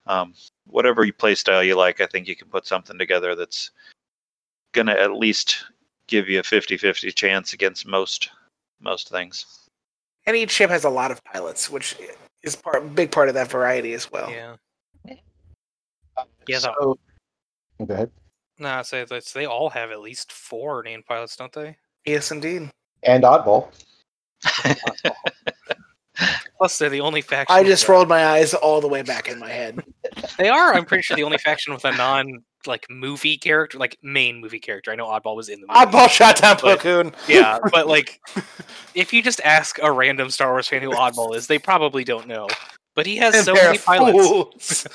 [SPEAKER 5] Um, whatever you play style you like, I think you can put something together that's gonna at least give you a 50-50 chance against most most things.
[SPEAKER 4] And each ship has a lot of pilots, which is part big part of that variety as well.
[SPEAKER 3] Yeah. Yeah, the-
[SPEAKER 2] So, go ahead.
[SPEAKER 3] Nah, so that's, they all have at least four named pilots, don't they?
[SPEAKER 4] Yes, indeed.
[SPEAKER 2] And Oddball.
[SPEAKER 3] Plus, they're the only faction.
[SPEAKER 4] I just rolled my eyes all the way back in my head.
[SPEAKER 3] They are. I'm pretty sure the only faction with a non like movie character, like main movie character. I know Oddball was in the movie.
[SPEAKER 4] Oddball shot down
[SPEAKER 3] But-
[SPEAKER 4] Plo Koon.
[SPEAKER 3] Yeah, but like, if you just ask a random Star Wars fan who Oddball is, they probably don't know. But he has
[SPEAKER 4] And
[SPEAKER 3] so many pilots.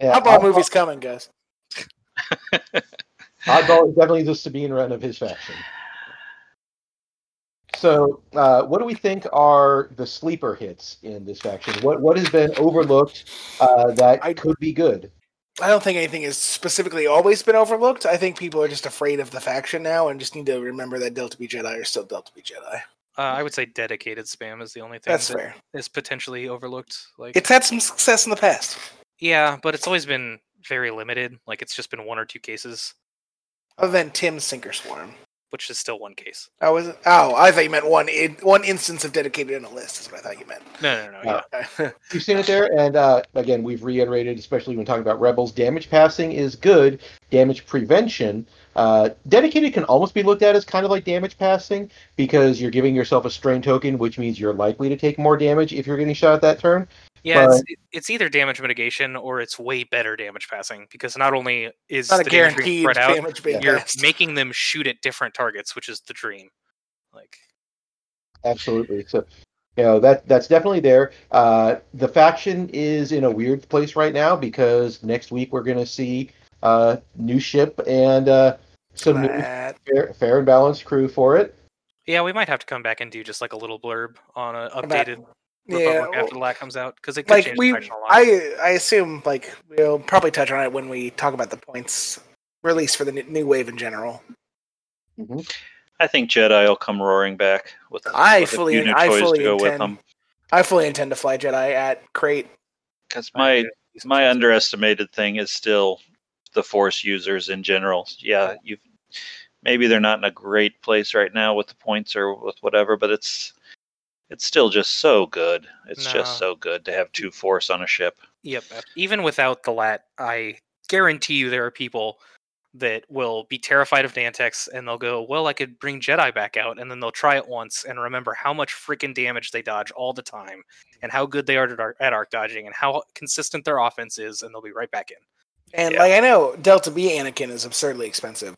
[SPEAKER 4] Fools.
[SPEAKER 2] Yeah,
[SPEAKER 4] Oddball movie's coming, guys.
[SPEAKER 2] Oddball is definitely the Sabine Wren of his faction. So, uh, what do we think are the sleeper hits in this faction? What what has been overlooked uh, that
[SPEAKER 4] I-
[SPEAKER 2] could be good?
[SPEAKER 4] I don't think anything has specifically always been overlooked. I think people are just afraid of the faction now and just need to remember that Delta B Jedi are still Delta B Jedi.
[SPEAKER 3] Uh, I would say dedicated spam is the only thing
[SPEAKER 4] That's
[SPEAKER 3] that
[SPEAKER 4] fair.
[SPEAKER 3] is potentially overlooked. Like,
[SPEAKER 4] It's had some success in the past.
[SPEAKER 3] Yeah, but it's always been very limited. Like, it's just been one or two cases,
[SPEAKER 4] Other than Tim's Sinker Swarm.
[SPEAKER 3] which is still one case.
[SPEAKER 4] Oh, was it? Oh, I thought you meant one in, one instance of dedicated in a list. Is what I thought you meant.
[SPEAKER 3] No, no, no.
[SPEAKER 2] Uh,
[SPEAKER 3] yeah.
[SPEAKER 4] Okay.
[SPEAKER 2] You've seen it there, and uh, again, we've reiterated, especially when talking about rebels, damage passing is good. Damage prevention, uh, dedicated can almost be looked at as kind of like damage passing because you're giving yourself a strain token, which means you're likely to take more damage if you're getting shot at that turn.
[SPEAKER 3] Yeah, it's,
[SPEAKER 2] but-
[SPEAKER 3] it's either damage mitigation or it's way better damage passing because not only is
[SPEAKER 4] Not a
[SPEAKER 3] the damage
[SPEAKER 4] guaranteed
[SPEAKER 3] spread out,
[SPEAKER 4] damage
[SPEAKER 3] you're
[SPEAKER 4] passed.
[SPEAKER 3] making them shoot at different targets, which is the dream. Like,
[SPEAKER 2] Absolutely. So, you know that that's definitely there. Uh, the faction is in a weird place right now because next week we're going to see uh, new ship and uh, some new fair, fair and balanced crew for it.
[SPEAKER 3] yeah, we might have to come back and do just like a little blurb on
[SPEAKER 4] an
[SPEAKER 3] updated
[SPEAKER 4] yeah,
[SPEAKER 3] Republic
[SPEAKER 4] well,
[SPEAKER 3] after the lat comes out because it could
[SPEAKER 4] like
[SPEAKER 3] change
[SPEAKER 4] we,
[SPEAKER 3] the faction a lot.
[SPEAKER 4] I I assume like we'll probably touch on it when we talk about the points release for the new wave in general. Mm-hmm.
[SPEAKER 5] I think Jedi will come roaring back with,
[SPEAKER 4] I
[SPEAKER 5] with
[SPEAKER 4] fully-
[SPEAKER 5] a few new
[SPEAKER 4] I fully
[SPEAKER 5] to go with
[SPEAKER 4] intend-
[SPEAKER 5] them.
[SPEAKER 4] I fully intend to fly Jedi at crate.
[SPEAKER 5] Because my my
[SPEAKER 3] expensive.
[SPEAKER 5] underestimated thing is still the Force users in general. Yeah, you maybe they're not in a great place right now with the points or with whatever, but it's it's still just so good. It's just so good to have two Force on a ship.
[SPEAKER 3] Yep. Even without the lat, I guarantee you there are people that will be terrified of Nantex and they'll go, "Well, I could bring Jedi back out," and then they'll try it once and remember how much freaking damage they dodge all the time, and how good they are at arc, at arc dodging, and how consistent their offense is, and they'll be right back in.
[SPEAKER 4] And
[SPEAKER 5] Yeah.
[SPEAKER 4] like I know Delta B Anakin is absurdly expensive,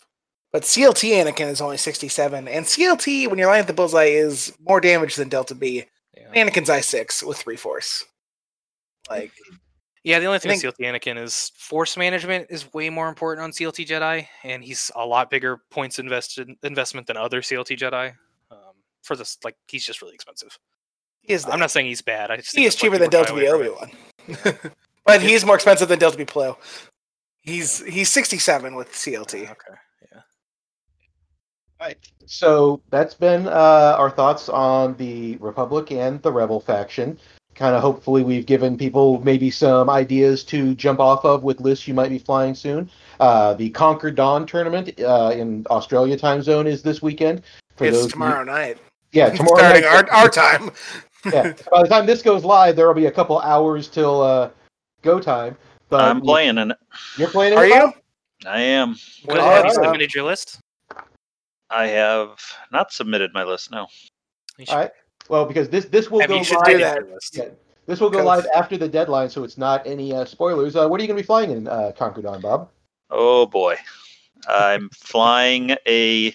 [SPEAKER 4] but CLT Anakin is only sixty seven, and CLT when you're lying at the bullseye is more damage than Delta B.
[SPEAKER 3] Yeah.
[SPEAKER 4] Anakin's I six with three force. Like
[SPEAKER 3] Yeah, the only thing
[SPEAKER 4] think-
[SPEAKER 3] with CLT Anakin is force management is way more important on CLT Jedi, and he's a lot bigger points invested investment than other CLT Jedi. Um, for this, like, he's just really expensive.
[SPEAKER 4] he is.
[SPEAKER 3] I'm not saying he's bad. I just
[SPEAKER 4] he is cheaper than Delta B Obi. Wan, but he is more expensive than Delta B Plo. He's he's sixty seven with CLT.
[SPEAKER 3] Okay.
[SPEAKER 2] Right. So that's been uh, our thoughts on the Republic and the Rebel faction. Kind of hopefully we've given people maybe some ideas to jump off of with lists you might be flying soon. Uh, the Conquer Dawn tournament uh, in Australia time zone is this weekend. For
[SPEAKER 4] It's
[SPEAKER 2] those of you-
[SPEAKER 4] tomorrow night.
[SPEAKER 2] yeah, tomorrow.
[SPEAKER 4] starting
[SPEAKER 2] night.
[SPEAKER 4] our, our time.
[SPEAKER 2] yeah. By the time this goes live, there will be a couple hours till uh, go time. But
[SPEAKER 5] I'm playing in it.
[SPEAKER 2] You're playing. in it,
[SPEAKER 4] Are you?
[SPEAKER 5] I am.
[SPEAKER 3] What,
[SPEAKER 2] All
[SPEAKER 3] have you submitted your list?
[SPEAKER 5] I have not submitted my list. No.
[SPEAKER 2] All right. Well, because this this will
[SPEAKER 3] have
[SPEAKER 2] go
[SPEAKER 3] you
[SPEAKER 4] should
[SPEAKER 2] live.
[SPEAKER 4] do
[SPEAKER 3] submitted
[SPEAKER 4] that.
[SPEAKER 3] your list?
[SPEAKER 2] Yeah, this will go
[SPEAKER 4] Because-
[SPEAKER 2] live after the deadline, so it's not any uh, spoilers. Uh, what are you going to be flying in uh, Conquer Dawn, Bob?
[SPEAKER 5] Oh boy. I'm flying a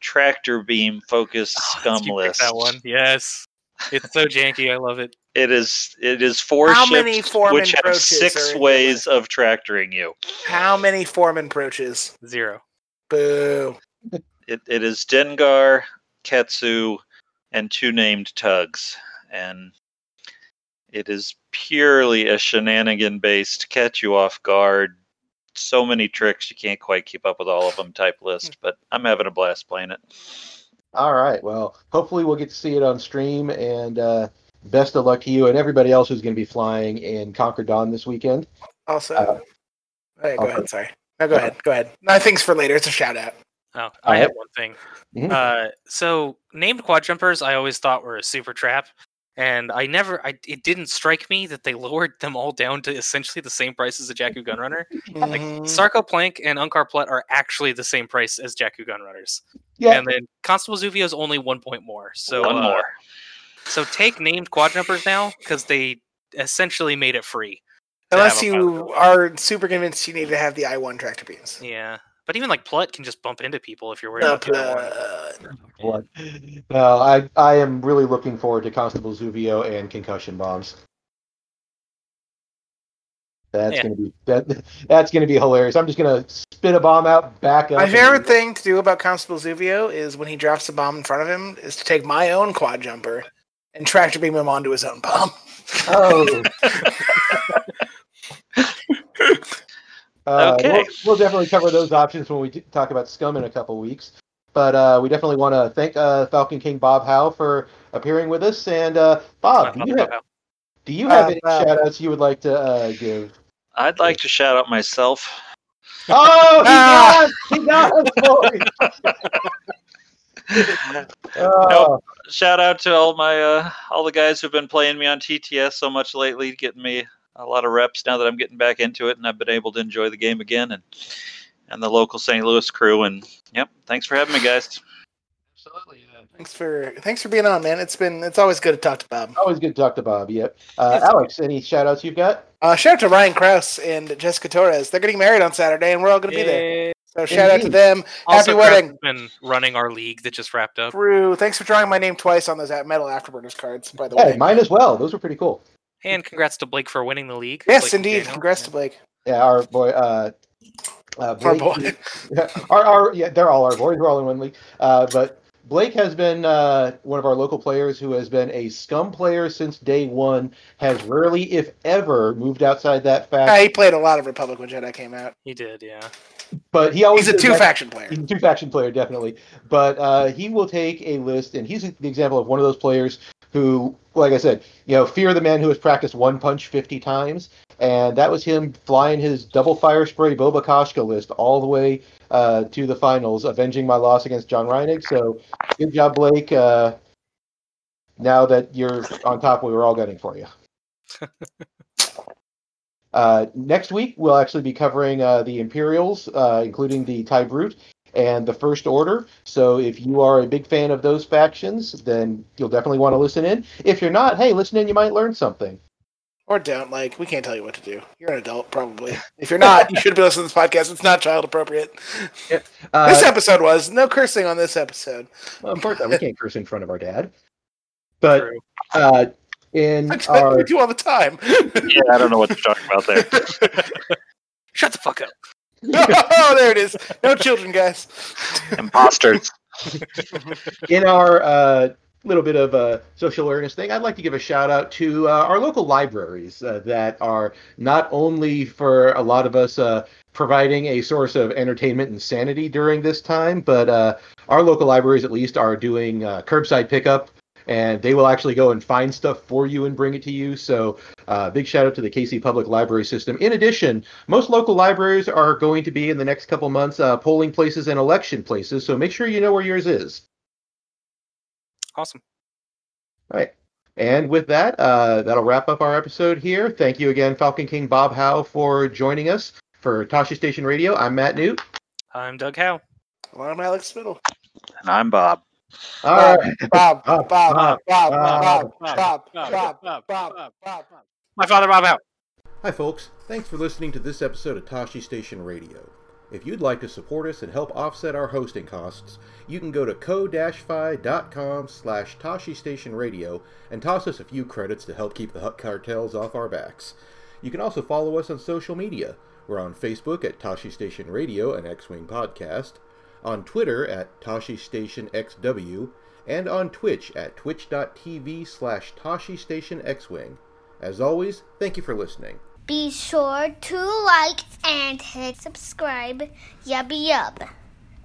[SPEAKER 5] tractor beam focused
[SPEAKER 3] Oh,
[SPEAKER 5] scum
[SPEAKER 3] you picked
[SPEAKER 5] list.
[SPEAKER 3] That one, yes. It's so janky. I love it.
[SPEAKER 5] It is it is four
[SPEAKER 4] How
[SPEAKER 5] ships
[SPEAKER 4] many foreman
[SPEAKER 5] which have
[SPEAKER 4] are
[SPEAKER 5] six ways of tractoring you.
[SPEAKER 4] How many foreman approaches?
[SPEAKER 3] Zero.
[SPEAKER 4] Boo.
[SPEAKER 5] It it is Dengar, Ketsu, and two named tugs. And it is purely a shenanigan based catch you off guard. So many tricks you can't quite keep up with all of them type list, but I'm having a blast playing it.
[SPEAKER 2] All right. Well, hopefully we'll get to see it on stream, and uh, best of luck to you and everybody else who's going to be flying in Conquer Dawn this weekend.
[SPEAKER 4] Also,
[SPEAKER 2] Uh,
[SPEAKER 4] Hey, go
[SPEAKER 2] okay.
[SPEAKER 4] ahead. Sorry. No, go ahead. Go ahead. No, things for later. It's a shout out.
[SPEAKER 3] Oh,
[SPEAKER 2] I
[SPEAKER 3] I
[SPEAKER 2] have-
[SPEAKER 3] have one thing.
[SPEAKER 2] Mhm.
[SPEAKER 3] Uh, so named quad jumpers, I always thought were a super trap, and I never, I it didn't strike me that they lowered them all down to essentially the same price as a Jakku Gunrunner. Like
[SPEAKER 4] Mhm.
[SPEAKER 3] Sarco Plank and Unkar Plutt are actually the same price as Jakku Gunrunners,
[SPEAKER 2] Yeah.
[SPEAKER 3] and then Constable Zuvio is only one point more. So
[SPEAKER 5] One
[SPEAKER 3] uh,
[SPEAKER 5] more.
[SPEAKER 3] So take named quad jumpers now because they essentially made it free.
[SPEAKER 4] Unless you are super convinced you need to have the I one tractor beams.
[SPEAKER 3] Yeah, but even like Plutt can just bump into people if you're worried
[SPEAKER 4] The
[SPEAKER 3] about the other one.
[SPEAKER 4] blood.
[SPEAKER 2] What? No, I I am really looking forward to Constable Zuvio and concussion bombs. That's
[SPEAKER 3] Yeah.
[SPEAKER 2] gonna be that. That's gonna be hilarious. I'm just gonna spit a bomb out, back up.
[SPEAKER 4] My
[SPEAKER 2] and-
[SPEAKER 4] favorite thing to do about Constable Zuvio is when he drops a bomb in front of him, is to take my own quad jumper and tractor beam him onto his own bomb.
[SPEAKER 2] Oh. Uh,
[SPEAKER 5] Okay.
[SPEAKER 2] We'll, we'll definitely cover those options when we talk about Scum in a couple weeks. but uh, we definitely want to thank uh, Falcon King Bob Howe for appearing with us. And uh, Bob, do you have, do you have
[SPEAKER 4] Uh,
[SPEAKER 2] any
[SPEAKER 4] Bob.
[SPEAKER 2] shout outs you would like to uh, give?
[SPEAKER 5] I'd like to shout out myself.
[SPEAKER 2] Oh, he
[SPEAKER 4] Ah.
[SPEAKER 2] does! He does! boy. Oh,
[SPEAKER 5] Shout out to all my uh, all the guys who've been playing me on TTS so much lately, getting me a lot of reps now that I'm getting back into it, and I've been able to enjoy the game again, and and the local St. Louis crew. And yep, thanks for having me, guys.
[SPEAKER 2] Absolutely. yeah.
[SPEAKER 4] Thanks for thanks for being on, man. It's been it's always good to talk to Bob.
[SPEAKER 2] Always good to talk to Bob. Yep. Uh, Alex, any shout outs you've got?
[SPEAKER 4] Uh, shout out to Ryan Kraus and Jessica Torres. They're getting married on Saturday, and we're all going to be there. So shout out to them.
[SPEAKER 3] Also,
[SPEAKER 4] Happy wedding.
[SPEAKER 3] Kraft's been running our league that just wrapped up.
[SPEAKER 4] Crew. Thanks for drawing my name twice on those at metal afterburners cards. By the
[SPEAKER 2] Hey,
[SPEAKER 4] way.
[SPEAKER 2] mine as well. Those were pretty cool.
[SPEAKER 3] And congrats to Blake for winning the league.
[SPEAKER 4] Yes,
[SPEAKER 3] Blake
[SPEAKER 4] indeed.
[SPEAKER 3] McDaniel.
[SPEAKER 4] Congrats to Blake.
[SPEAKER 2] Yeah, our boy. Uh, uh,
[SPEAKER 4] Our boy.
[SPEAKER 2] Yeah, our, our yeah, they're all our boys. We're all in one league. Uh, but Blake has been uh, one of our local players who has been a scum player since day one. Has rarely, if ever, moved outside that fact.
[SPEAKER 4] he played a lot of Republic when Jedi came out.
[SPEAKER 3] He did, yeah.
[SPEAKER 2] But he always
[SPEAKER 4] He's a two
[SPEAKER 2] that-
[SPEAKER 4] faction player.
[SPEAKER 2] He's a two faction player, definitely. But uh, he will take a list, and he's the example of one of those players who, like I said, you know, fear the man who has practiced one punch 50 times. And that was him flying his double fire spray Boba Koshka list all the way uh, to the finals, avenging my loss against John Reinig. So good job, Blake. Uh, now that you're on top, we were all gunning for you. Uh, next week, we'll actually be covering uh, the Imperials, uh, including the TIE Brute and the First Order. So if you are a big fan of those factions, then you'll definitely want to listen in. If you're not, hey, listen in, you might learn something.
[SPEAKER 4] Or don't. Like, we can't tell you what to do. You're an adult, probably. If you're not, you should be listening to this podcast. It's not child appropriate.
[SPEAKER 2] Uh,
[SPEAKER 4] this episode was. No cursing on this episode.
[SPEAKER 2] well, of course, we can't curse in front of our dad. But
[SPEAKER 3] True.
[SPEAKER 2] uh, in
[SPEAKER 4] That's
[SPEAKER 2] our
[SPEAKER 4] we do all the time.
[SPEAKER 5] Yeah, I don't know what to talk about there.
[SPEAKER 3] Shut the fuck up.
[SPEAKER 4] oh, there it is. No children, guys.
[SPEAKER 5] Imposters.
[SPEAKER 2] in our uh, little bit of a social awareness thing, I'd like to give a shout out to uh, our local libraries uh, that are not only for a lot of us uh, providing a source of entertainment and sanity during this time, but uh, our local libraries at least are doing uh, curbside pickup. And they will actually go and find stuff for you and bring it to you. So, uh, big shout out to the KC Public Library System. In addition, most local libraries are going to be in the next couple months uh, polling places and election places. So, make sure you know where yours is.
[SPEAKER 3] Awesome.
[SPEAKER 2] All right. And with that, uh, that'll wrap up our episode here. Thank you again, Falcon King Bob Howe, for joining us for Tosche Station Radio. I'm Matt Newt.
[SPEAKER 3] I'm Doug Howe.
[SPEAKER 4] Well, I'm Alex Smittle.
[SPEAKER 5] And I'm Bob.
[SPEAKER 2] All
[SPEAKER 4] Bob. Bob,
[SPEAKER 2] Bob,
[SPEAKER 4] Bob, Bob,
[SPEAKER 2] Bob,
[SPEAKER 4] Bob,
[SPEAKER 2] Bob,
[SPEAKER 4] Bob.
[SPEAKER 3] My father, Bob out.
[SPEAKER 2] Hi, folks. Thanks for listening to this episode of Tosche Station Radio. If you'd like to support us and help offset our hosting costs, you can go to ko-fi.com slash Tosche Station Radio and toss us a few credits to help keep the Hutt cartels off our backs. You can also follow us on social media. We're on Facebook at Tosche Station Radio and X-Wing Podcast, on Twitter at Tosche Station XW, and on Twitch at twitch.tv slash Tosche As always, thank you for listening.
[SPEAKER 6] Be sure to like and hit subscribe. Yubby yub.